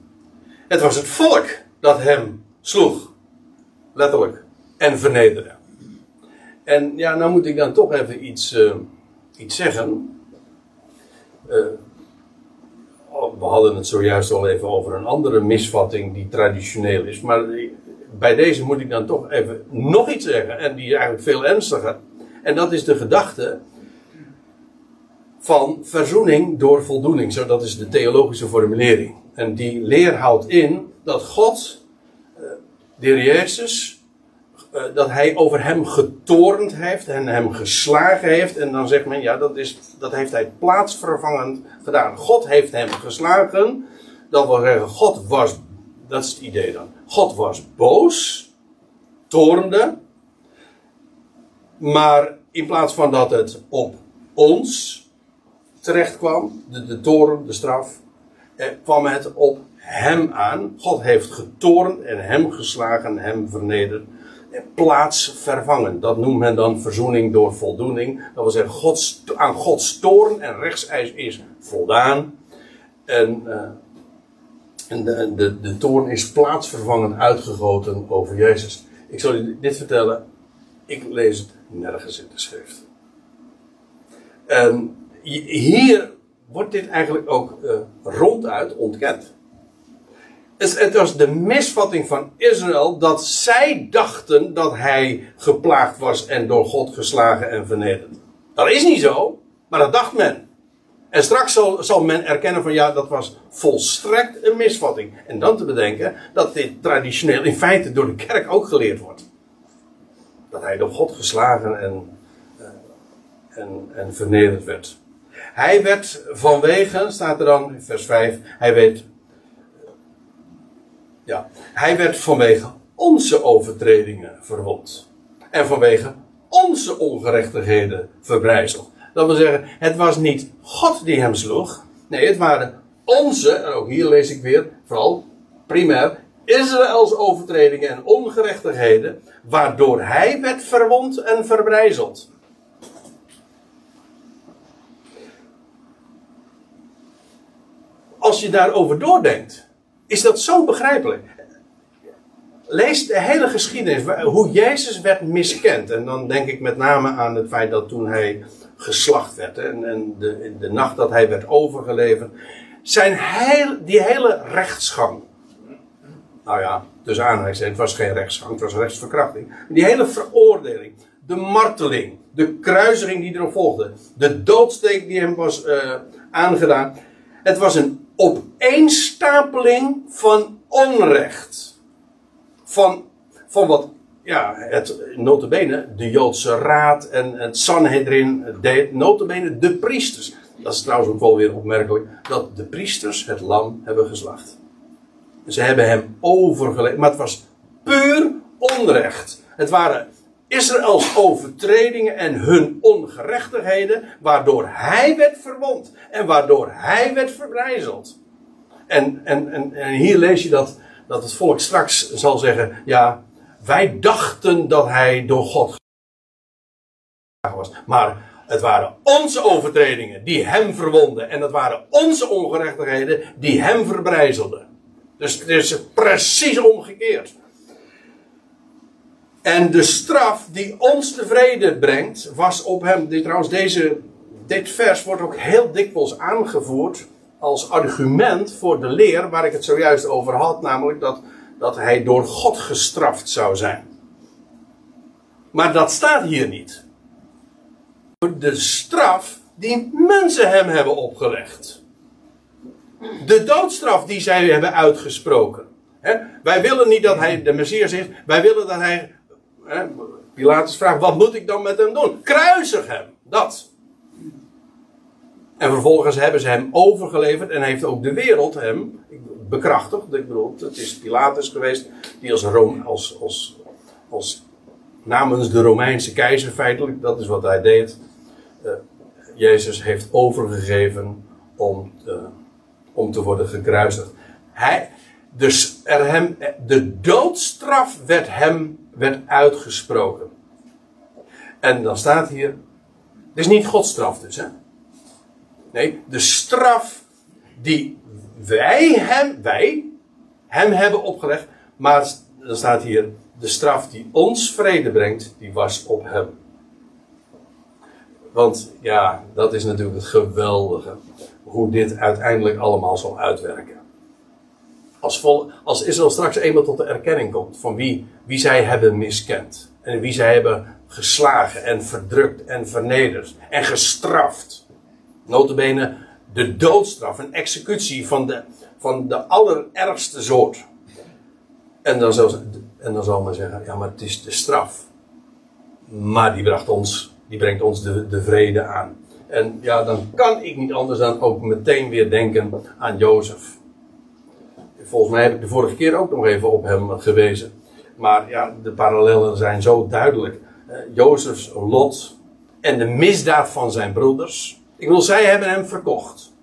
Het was het volk dat hem sloeg. Letterlijk. En vernederde. En ja, nou moet ik dan toch even iets, uh, iets zeggen. Uh, we hadden het zojuist al even over een andere misvatting die traditioneel is. Maar bij deze moet ik dan toch even nog iets zeggen. En die is eigenlijk veel ernstiger. En dat is de gedachte van verzoening door voldoening. Zo, dat is de theologische formulering. En die leer houdt in dat God, eh, de heer Jezus, eh, dat hij over hem getorend heeft en hem geslagen heeft. En dan zegt men, ja, dat, is, dat heeft hij plaatsvervangend gedaan. God heeft hem geslagen. Dat wil zeggen, God was, dat is het idee dan. God was boos, toornde. Maar in plaats van dat het op ons terecht kwam, de, de toren, de straf, eh, kwam het op hem aan. God heeft getornd en hem geslagen, hem vernederd. En plaats vervangen. Dat noemt men dan verzoening door voldoening. Dat wil zeggen, Gods, aan Gods toren en rechtseis is voldaan. En, uh, en de, de, de toorn is plaatsvervangen uitgegoten over Jezus. Ik zal u dit vertellen. Ik lees het nergens in de schrift. En hier wordt dit eigenlijk ook uh, ronduit ontkend. Het, was de misvatting van Israël dat zij dachten dat hij geplaagd was en door God geslagen en vernederd. Dat is niet zo, maar dat dacht men. En straks zal, zal men erkennen van ja, dat was volstrekt een misvatting. En dan te bedenken dat dit traditioneel in feite door de kerk ook geleerd wordt. Dat hij door God geslagen en, uh, en, en vernederd werd. Hij werd vanwege, staat er dan in vers 5, hij werd, ja, hij werd vanwege onze overtredingen verwond. En vanwege onze ongerechtigheden verbrijzeld. Dat wil zeggen, het was niet God die hem sloeg. Nee, het waren onze, en ook hier lees ik weer, vooral primair, Israëls overtredingen en ongerechtigheden, waardoor hij werd verwond en verbrijzeld. als je daarover doordenkt, is dat zo begrijpelijk. Lees de hele geschiedenis, hoe Jezus werd miskend. En dan denk ik met name aan het feit dat toen hij geslacht werd en, en de, de nacht dat hij werd overgeleverd. Zijn die hele rechtsgang. Nou ja, dus aanhalingstekens, het was geen rechtsgang, het was rechtsverkrachting. Die hele veroordeling, de marteling, de kruising die erop volgde, de doodsteek die hem was uh, aangedaan. Het was een opeenstapeling van onrecht. Van, van wat, ja, het, notabene, de Joodse Raad en het Sanhedrin deed, notabene de priesters. Dat is trouwens ook wel weer opmerkelijk, dat de priesters het lam hebben geslacht. Ze hebben hem overgeleverd, maar het was puur onrecht. Het waren Israëls overtredingen en hun ongerechtigheden, waardoor hij werd verwond en waardoor hij werd verbrijzeld. En, en, en, en hier lees je dat, dat het volk straks zal zeggen: Ja, wij dachten dat hij door God was. Maar het waren onze overtredingen die hem verwonden. En het waren onze ongerechtigheden die hem verbrijzelden. Dus het is precies omgekeerd. En de straf die ons tevreden brengt, was op hem. Dit, trouwens, deze, dit vers wordt ook heel dikwijls aangevoerd als argument voor de leer waar ik het zojuist over had, namelijk dat, dat hij door God gestraft zou zijn. Maar dat staat hier niet. De straf die mensen hem hebben opgelegd. De doodstraf die zij hebben uitgesproken. wij willen niet dat hij de Messias is, wij willen dat hij Pilatus vraagt, wat moet ik dan met hem doen? Kruisig hem, dat. En vervolgens hebben ze hem overgeleverd en heeft ook de wereld hem bekrachtigd. Ik bedoel, het is Pilatus geweest die als, Rome, als, als, als namens de Romeinse keizer feitelijk, dat is wat hij deed, uh, Jezus heeft overgegeven om, uh, om te worden gekruisigd. Hij, dus er hem, de doodstraf werd hem werd uitgesproken. En dan staat hier, het is niet Gods straf dus, hè? Nee, de straf die wij hem, wij hem hebben opgelegd, maar dan staat hier, de straf die ons vrede brengt, die was op hem. Want ja, dat is natuurlijk het geweldige. Hoe dit uiteindelijk allemaal zal uitwerken. Als, vol, als Israël straks eenmaal tot de erkenning komt van wie, wie zij hebben miskend. En wie zij hebben geslagen en verdrukt en vernederd en gestraft. Notabene de doodstraf, een executie van de, van de allerergste soort. En dan, zal, en dan zal men zeggen, ja maar het is de straf. Maar die bracht ons die brengt ons de, de vrede aan. En ja, dan kan ik niet anders dan ook meteen weer denken aan Jozef. Volgens mij heb ik de vorige keer ook nog even op hem gewezen. Maar ja, de parallellen zijn zo duidelijk. Uh, Jozefs lot en de misdaad van zijn broeders. Ik wil, zij hebben hem verkocht.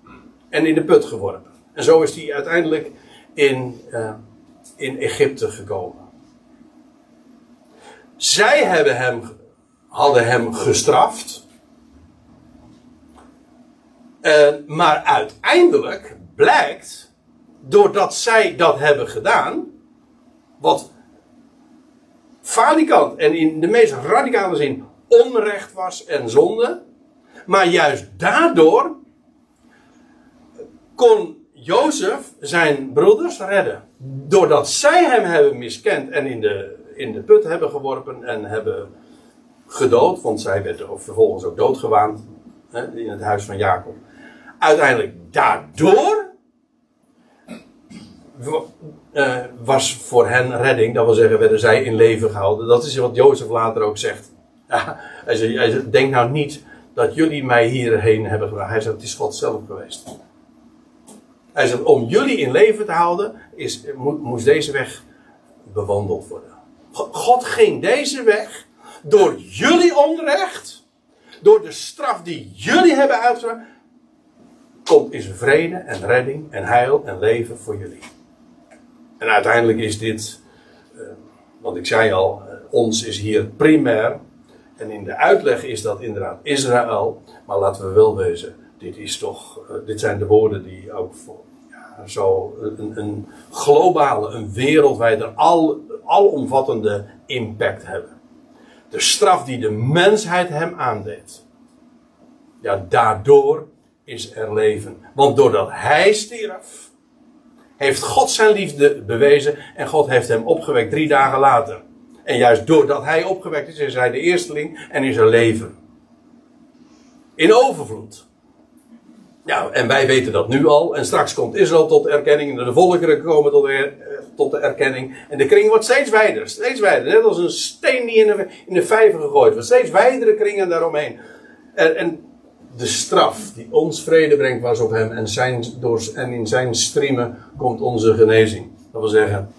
En in de put geworpen. En zo is hij uiteindelijk in, uh, in Egypte gekomen. Zij hebben hem hadden hem gestraft. Uh, maar uiteindelijk blijkt, doordat zij dat hebben gedaan, wat falikant en in de meest radicale zin onrecht was en zonde, maar juist daardoor kon Jozef zijn broeders redden. Doordat zij hem hebben miskend en in de, in de put hebben geworpen en hebben gedood, want zij werd vervolgens ook doodgewaand hè, in het huis van Jacob. Uiteindelijk daardoor was voor hen redding, dat wil zeggen, werden zij in leven gehouden. Dat is wat Jozef later ook zegt. Hij, zegt, denk nou niet dat jullie mij hierheen hebben gebracht. Hij zegt, het is God zelf geweest. Hij zegt, om jullie in leven te houden, is, moest deze weg bewandeld worden. God ging deze weg door jullie onrecht, door de straf die jullie hebben uitgebracht, komt is vrede en redding en heil en leven voor jullie. En uiteindelijk is dit, uh, want ik zei al, uh, ons is hier primair. En in de uitleg is dat inderdaad Israël. Maar laten we wel wezen, dit is toch, uh, dit zijn de woorden die ook voor ja, zo een, een, globale, een wereldwijde, al, alomvattende impact hebben de straf die de mensheid hem aandeed. Ja, daardoor is er leven. Want doordat hij stierf, heeft God zijn liefde bewezen en God heeft hem opgewekt drie dagen later. En juist doordat hij opgewekt is, is hij de eersteling en is er leven. In overvloed. Ja, en wij weten dat nu al. En straks komt Israël tot erkenning. En de volkeren komen tot, er, tot de erkenning. En de kring wordt steeds wijder. Steeds wijder. Net als een steen die in de, in de vijver gegooid wordt. Steeds wijdere kringen daaromheen. En, en de straf die ons vrede brengt was op hem. En, door, en in zijn striemen komt onze genezing. Dat wil zeggen,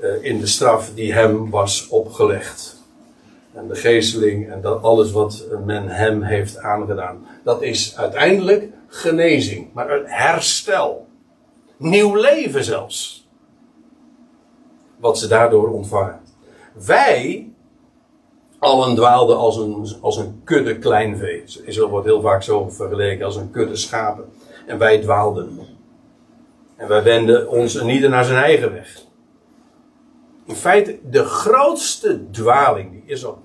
eh, in de straf die hem was opgelegd. En de geesteling en dat alles wat men hem heeft aangedaan. Dat is uiteindelijk genezing, maar een herstel. Nieuw leven zelfs. Wat ze daardoor ontvangen. Wij allen dwaalden als een, als een kudde kleinvee. Israël wordt heel vaak zo vergeleken als een kudde schapen. En wij dwaalden. En wij wenden ons niet naar zijn eigen weg. In feite, de grootste dwaling die Israël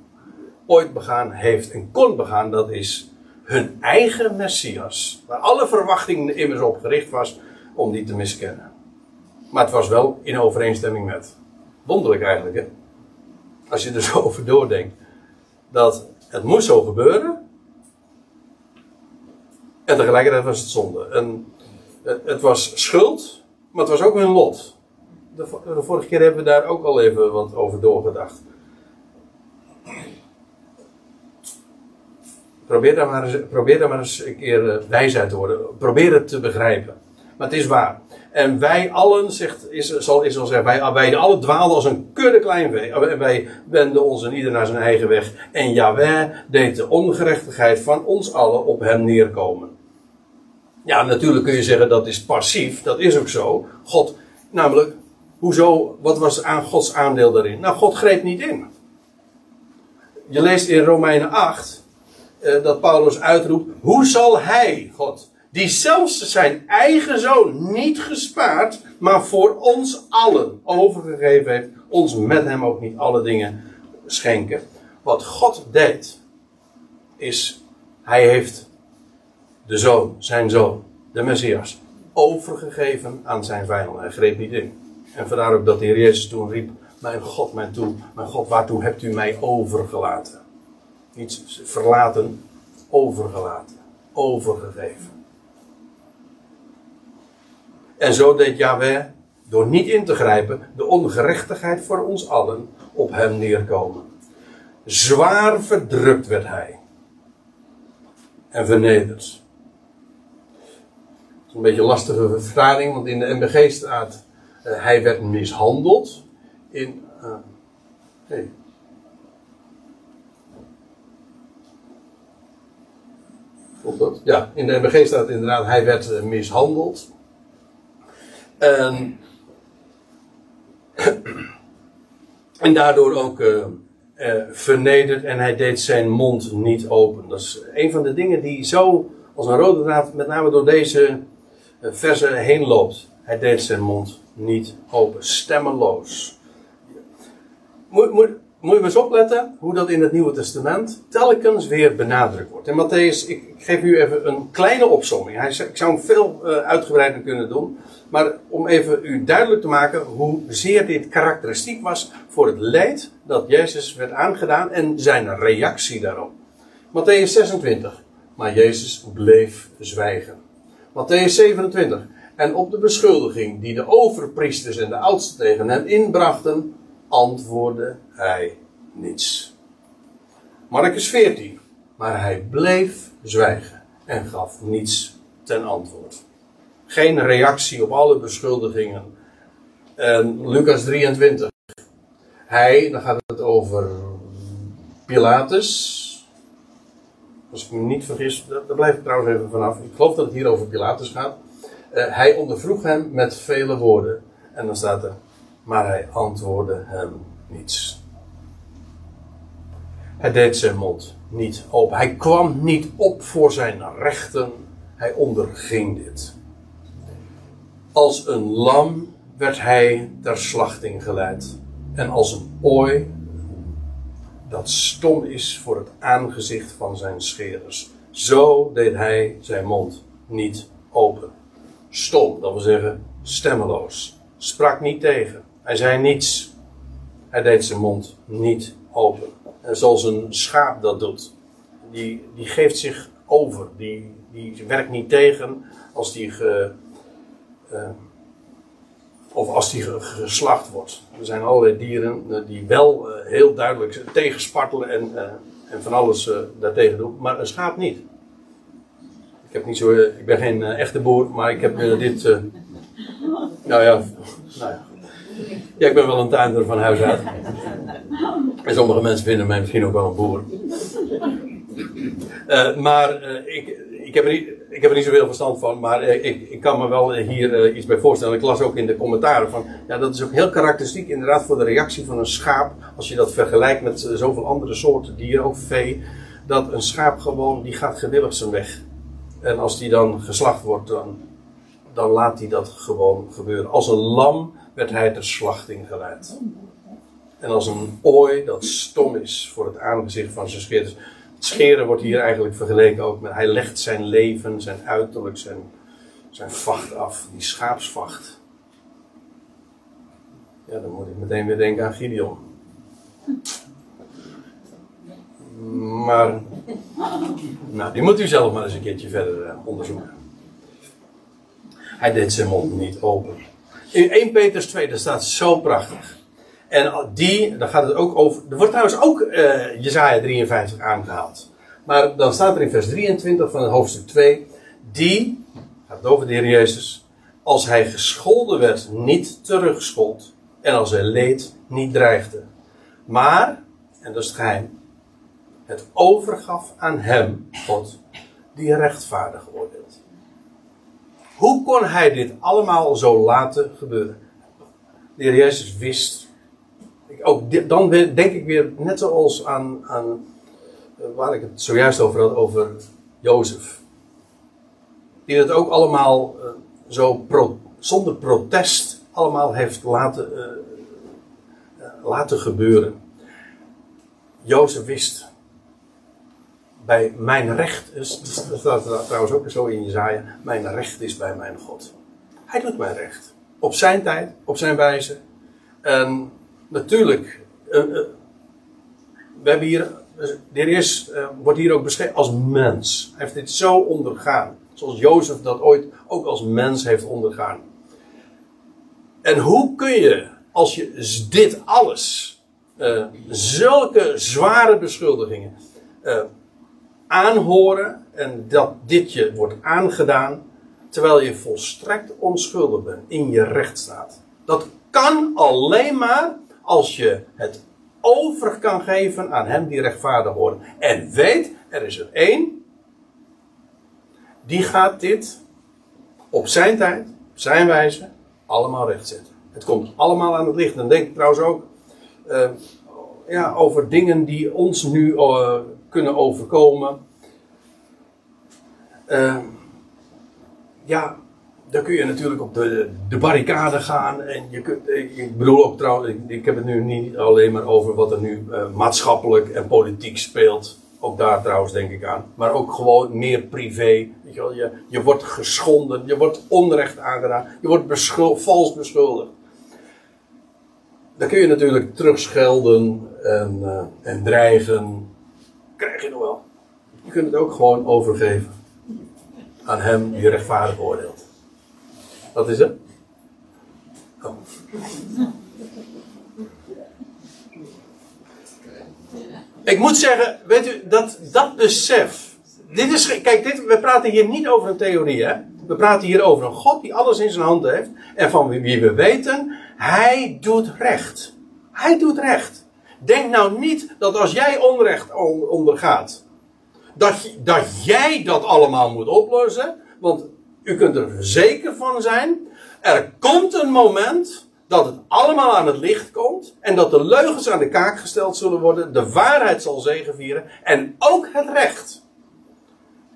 ooit begaan heeft en kon begaan, dat is hun eigen Messias. Waar alle verwachtingen immers op gericht was om die te miskennen. Maar het was wel in overeenstemming met. Wonderlijk eigenlijk, hè? Als je er zo over doordenkt. Dat het moest zo gebeuren. En tegelijkertijd was het zonde. En het was schuld, maar het was ook hun lot. De vorige keer hebben we daar ook al even wat over doorgedacht. Probeer daar maar eens, probeer daar maar eens een keer eh, wijs uit te worden. Probeer het te begrijpen. Maar het is waar. En wij allen, zegt, is, zal Israël zeggen, wij, wij alle dwaalden als een kudde klein vee. En wij wenden ons en ieder naar zijn eigen weg. En Yahweh deed de ongerechtigheid van ons allen op hem neerkomen. Ja, natuurlijk kun je zeggen dat is passief. Dat is ook zo. God, namelijk, Hoezo, wat was aan Gods aandeel daarin? Nou, God greep niet in. Je leest in Romeinen 8 uh, dat Paulus uitroept: Hoe zal hij, God, die zelfs zijn eigen zoon niet gespaard, maar voor ons allen overgegeven heeft, ons met hem ook niet alle dingen schenken? Wat God deed, is, hij heeft de zoon, zijn zoon, de Messias, overgegeven aan zijn vijand. Hij greep niet in. En vandaar ook dat de Heer Jezus toen riep, mijn God, mijn, toe, mijn God, waartoe hebt u mij overgelaten? Niet verlaten, overgelaten, overgegeven. En zo deed Yahweh, door niet in te grijpen, de ongerechtigheid voor ons allen op hem neerkomen. Zwaar verdrukt werd hij. En vernederd. Dat is een beetje een lastige vertaling, want in de MBG staat: uh, hij werd mishandeld. In. Uh, hey. Dat? Ja, in de MBG staat inderdaad: hij werd uh, mishandeld. En, en daardoor ook uh, uh, vernederd en hij deed zijn mond niet open. Dat is een van de dingen die zo als een rode draad met name door deze uh, versen heen loopt. Hij deed zijn mond niet open, stemmeloos. Moet, moet je eens opletten hoe dat in het Nieuwe Testament telkens weer benadrukt wordt. En Matthäus, ik, geef u even een kleine opzomming. Ik zou hem veel uh, uitgebreider kunnen doen. Maar om even u duidelijk te maken hoe zeer dit karakteristiek was voor het leed dat Jezus werd aangedaan en zijn reactie daarop. Matthäus 26. Maar Jezus bleef zwijgen. Matthäus 27. En op de beschuldiging die de overpriesters en de oudsten tegen hem inbrachten, antwoordde hij niets. Marcus 14. Maar hij bleef zwijgen en gaf niets ten antwoord. Geen reactie op alle beschuldigingen. En Lucas 23. Hij, dan gaat het over Pilatus. Als ik me niet vergis, daar blijf ik trouwens even vanaf. Ik geloof dat het hier over Pilatus gaat. Uh, hij ondervroeg hem met vele woorden. En dan staat er, maar hij antwoordde hem niets. Hij deed zijn mond niet open. Hij kwam niet op voor zijn rechten. Hij onderging dit. Als een lam werd hij ter slachting geleid. En als een ooi dat stom is voor het aangezicht van zijn scherers. Zo deed hij zijn mond niet open. Stom, dat wil zeggen stemmeloos. Sprak niet tegen. Hij zei niets. Hij deed zijn mond niet open. En zoals een schaap dat doet. Die, die geeft zich over. Die, die werkt niet tegen als die ge, uh, of als die geslacht wordt. Er zijn allerlei dieren uh, die wel uh, heel duidelijk tegenspartelen en, en van alles daartegen doen, maar een schaap niet. Ik, heb niet zo, ik ben geen echte boer, maar ik heb dit. nou ja, nou ja. Ja, ik ben wel een tuinder van huis uit. En sommige mensen vinden mij misschien ook wel een boer. Uh, maar uh, ik, ik, heb er niet, ik heb er niet zoveel verstand van, maar uh, ik, ik kan me wel hier iets bij voorstellen. Ik las ook in de commentaren van, ja, dat is ook heel karakteristiek inderdaad voor de reactie van een schaap. Als je dat vergelijkt met zoveel andere soorten dieren, ook vee. Dat een schaap gewoon, die gaat gewillig zijn weg. En als die dan geslacht wordt, dan, dan laat hij dat gewoon gebeuren. Als een lam werd hij ter slachting geleid. En als een ooi dat stom is voor het aangezicht van zijn scheerders. Het scheren wordt hier eigenlijk vergeleken ook met. Hij legt zijn leven, zijn uiterlijk, zijn, zijn vacht af. Die schaapsvacht. Ja, dan moet ik meteen weer denken aan Gideon. Maar. Nou, die moet u zelf maar eens een keertje verder uh, onderzoeken. Hij deed zijn mond niet open. In 1 Petrus 2, dat staat zo prachtig. En die, dan gaat het ook over. Er wordt trouwens ook uh, Jezaja 53 aangehaald. Maar dan staat er in vers 23 van hoofdstuk 2. Die, gaat het over de Heer Jezus. Als hij gescholden werd, niet terugschold. En als hij leed, niet dreigde. Maar, en dat is het geheim. Het overgaf aan hem, God, die rechtvaardig oordeelt. Hoe kon hij dit allemaal zo laten gebeuren? De Heer Jezus wist. Ook dan denk ik weer, net zoals aan, aan eh, waar ik het zojuist over had, over Jozef. Die het ook allemaal uh, zo zonder protest allemaal heeft laten, uh, laten gebeuren. Jozef wist. Bij mijn recht, dat staat trouwens ook zo in Jezaja, mijn recht is bij mijn God. Hij doet mijn recht. Op zijn tijd, op zijn wijze. En natuurlijk, uh, uh, we hebben hier, de heer is, uh, wordt hier ook beschreven als mens. Hij heeft dit zo ondergaan. Zoals Jozef dat ooit ook als mens heeft ondergaan. En hoe kun je, als je dit alles uh, zulke zware beschuldigingen uh, aanhoren en dat dit je wordt aangedaan, terwijl je volstrekt onschuldig bent, in je recht staat. Dat kan alleen maar als je het over kan geven aan hem die rechtvaardig wordt. En weet, er is er één, die gaat dit op zijn tijd, op zijn wijze, allemaal rechtzetten. Het komt allemaal aan het licht. En denk ik trouwens ook uh, ja, over dingen die ons nu uh, kunnen overkomen. Uh, ja, dan kun je natuurlijk op de, de barricade gaan. En je kunt, ik bedoel ook trouwens, ik, ik heb het nu niet alleen maar over wat er nu maatschappelijk en politiek speelt. Ook daar trouwens denk ik aan. Maar ook gewoon meer privé. Je, je, je wordt geschonden, je wordt onrecht aangedaan, je wordt vals beschuldigd. Dan kun je natuurlijk terugschelden en, en dreigen. Krijg je nog wel. Je kunt het ook gewoon overgeven aan hem die rechtvaardig oordeelt. Wat is het? Ik moet zeggen, weet u, dat, dat besef. Dit is, kijk, dit, we praten hier niet over een theorie, hè? We praten hier over een God die alles in zijn handen heeft. En van wie we weten, hij doet recht. Hij doet recht. Denk nou niet dat als jij onrecht ondergaat, dat, dat jij dat allemaal moet oplossen. Want u kunt er zeker van zijn. Er komt een moment dat het allemaal aan het licht komt. En dat de leugens aan de kaak gesteld zullen worden. De waarheid zal zegenvieren. En ook het recht.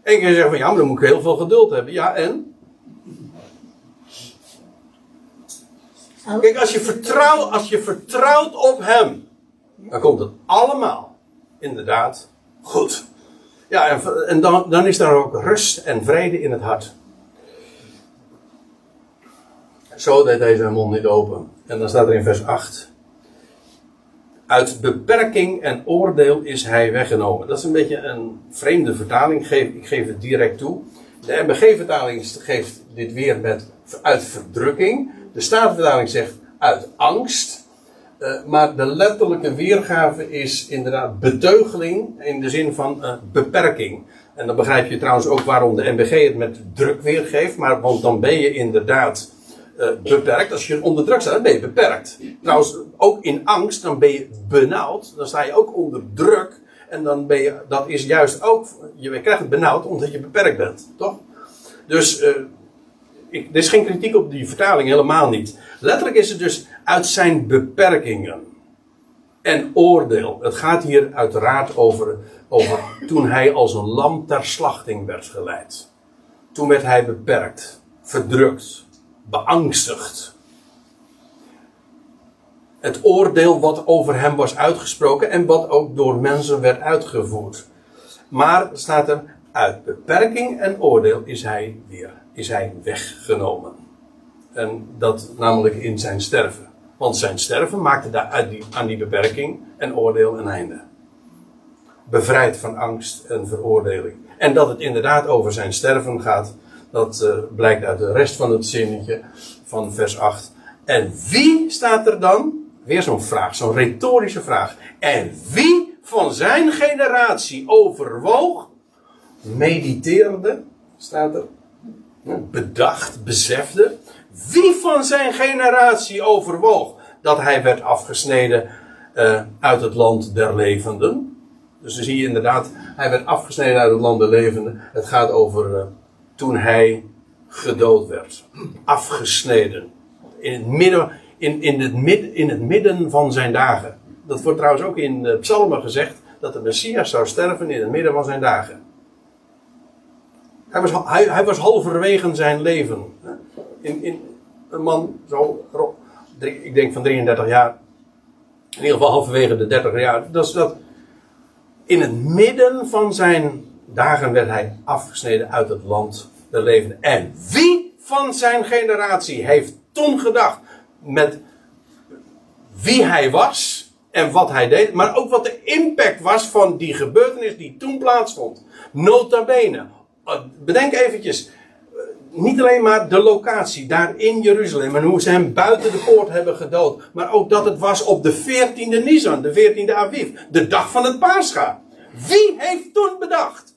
En je zegt van ja, maar dan moet ik heel veel geduld hebben. Ja, en? Kijk, als je, vertrouw, als je vertrouwt op Hem, dan komt het allemaal inderdaad goed. Ja, en, en dan, dan is daar ook rust en vrede in het hart. Zo deed zijn mond niet open. En dan staat er in vers 8. Uit beperking en oordeel is hij weggenomen. Dat is een beetje een vreemde vertaling. Ik geef het direct toe. De MBG-vertaling geeft dit weer met uit verdrukking. De Statenvertaling zegt uit angst. Uh, maar de letterlijke weergave is inderdaad beteugeling in de zin van uh, beperking. En dan begrijp je trouwens ook waarom de MBG het met druk weergeeft. Maar want dan ben je inderdaad uh, beperkt. Als je onder druk staat, dan ben je beperkt. Trouwens, ook in angst, dan ben je benauwd. Dan sta je ook onder druk. En dan ben je, dat is juist ook, je krijgt het benauwd omdat je beperkt bent, toch? Dus er is geen kritiek op die vertaling, helemaal niet. Letterlijk is het dus uit zijn beperkingen en oordeel. Het gaat hier uiteraard over, over toen hij als een lam ter slachting werd geleid. Toen werd hij beperkt, verdrukt, beangstigd. Het oordeel wat over hem was uitgesproken en wat ook door mensen werd uitgevoerd. Maar staat er, uit beperking en oordeel is hij weer is hij weggenomen. En dat namelijk in zijn sterven. Want zijn sterven maakte daar aan die beperking en oordeel een einde. Bevrijd van angst en veroordeling. En dat het inderdaad over zijn sterven gaat, dat uh, blijkt uit de rest van het zinnetje van vers 8. En wie staat er dan? Weer zo'n vraag, zo'n retorische vraag. En wie van zijn generatie overwoog, mediteerde, staat er, bedacht, besefte. Wie van zijn generatie overwoog dat hij werd afgesneden uh, uit het land der levenden? Dus dan zie je inderdaad, hij werd afgesneden uit het land der levenden. Het gaat over uh, toen hij gedood werd. Afgesneden. In het midden, In, in, het midden, in het midden van zijn dagen. Dat wordt trouwens ook in de psalmen gezegd. Dat de Messias zou sterven in het midden van zijn dagen. Hij was, hij, was halverwege zijn leven. In, in, een man zo, ik denk van 33 jaar. In ieder geval halverwege de 30 jaar. Dat is dat. In het midden van zijn dagen werd hij afgesneden uit het land der. En wie van zijn generatie heeft toen gedacht met wie hij was en wat hij deed, maar ook wat de impact was van die gebeurtenis die toen plaatsvond. Nota bene. Bedenk eventjes, niet alleen maar de locatie daar in Jeruzalem en hoe ze hem buiten de poort hebben gedood, maar ook dat het was op de 14e Nisan, de 14e Aviv, de dag van het Pascha. Wie heeft toen bedacht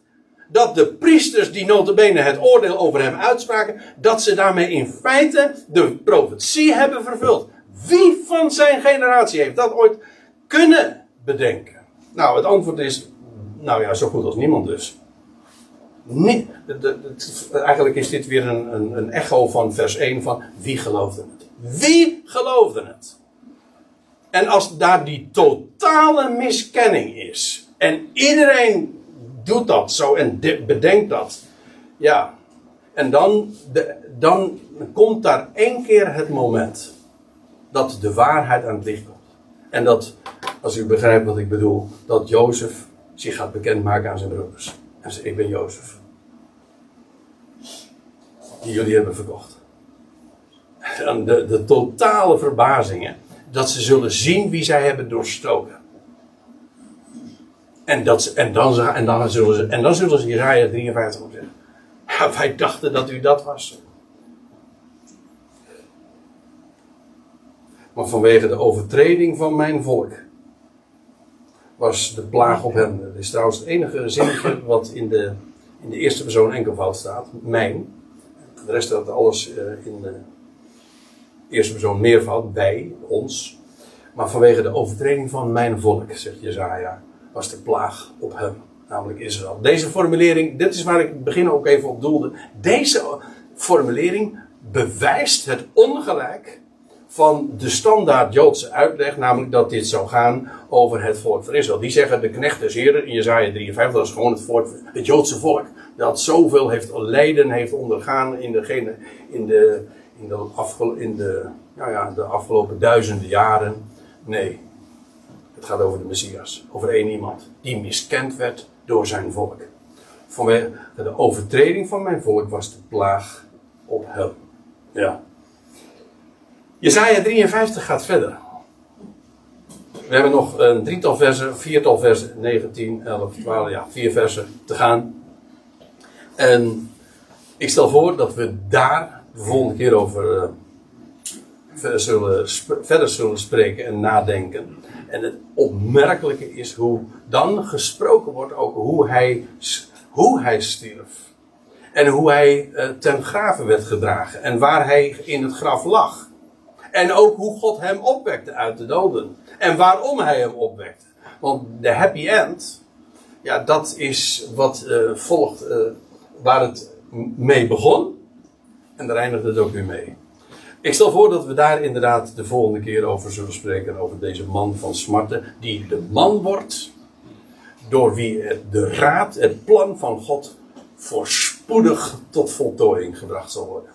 dat de priesters die notabene het oordeel over hem uitspraken, dat ze daarmee in feite de profetie hebben vervuld? Wie van zijn generatie heeft dat ooit kunnen bedenken? Nou, het antwoord is, nou ja, zo goed als niemand dus. Eigenlijk is dit weer een, een, een, echo van vers 1 van wie geloofde het? Wie geloofde het? En als daar die totale miskenning is en iedereen doet dat zo en bedenkt dat, ja, en dan, de, dan komt daar één keer het moment dat de waarheid aan het licht komt. En dat, als u begrijpt wat ik bedoel, dat Jozef zich gaat bekendmaken aan zijn broers. En ik ben Jozef. Die jullie hebben verkocht. En de, de totale verbazingen. Dat ze zullen zien wie zij hebben doorstoken. En, dat, en, dan, en, dan zullen ze, en dan zullen ze Jezaja 53 zeggen. Ja, wij dachten dat u dat was. Maar vanwege de overtreding van mijn volk was de plaag op hem. Dat is trouwens het enige zinnetje wat in de, in de eerste persoon enkelvoud staat. Mijn. De rest staat alles eh, in de eerste persoon meervoud. Wij, ons. Maar vanwege de overtreding van mijn volk, zegt Jezaja, was de plaag op hem. Namelijk Israël. Deze formulering, dit is waar ik het begin ook even op doelde. Deze formulering bewijst het ongelijk van de standaard Joodse uitleg, namelijk dat dit zou gaan over het volk van Israël. Die zeggen de knecht des Heren in Jezaja 53, dat is gewoon het, volk, het Joodse volk, dat zoveel heeft lijden heeft ondergaan in, degene, in, de, in, de, in de, nou ja, de afgelopen duizenden jaren. Nee, het gaat over de Messias, over één iemand die miskend werd door zijn volk. Vanwege de overtreding van mijn volk was de plaag op hem. Ja. Jezaja 53 gaat verder. We hebben nog een drietal versen, viertal versen, 19, 11, 12, ja, vier versen te gaan. En ik stel voor dat we daar de volgende keer over uh, verder, zullen, verder zullen spreken en nadenken. En het opmerkelijke is hoe dan gesproken wordt over hoe hij, hoe hij stierf. En hoe hij uh, ten grave werd gedragen. En waar hij in het graf lag. En ook hoe God hem opwekte uit de doden. En waarom hij hem opwekte. Want de happy end, ja, dat is wat uh, volgt, uh, waar het mee begon. En daar eindigt het ook weer mee. Ik stel voor dat we daar inderdaad de volgende keer over zullen spreken. Over deze man van smarten. Die de man wordt. Door wie de raad, het plan van God voorspoedig tot voltooiing gebracht zal worden.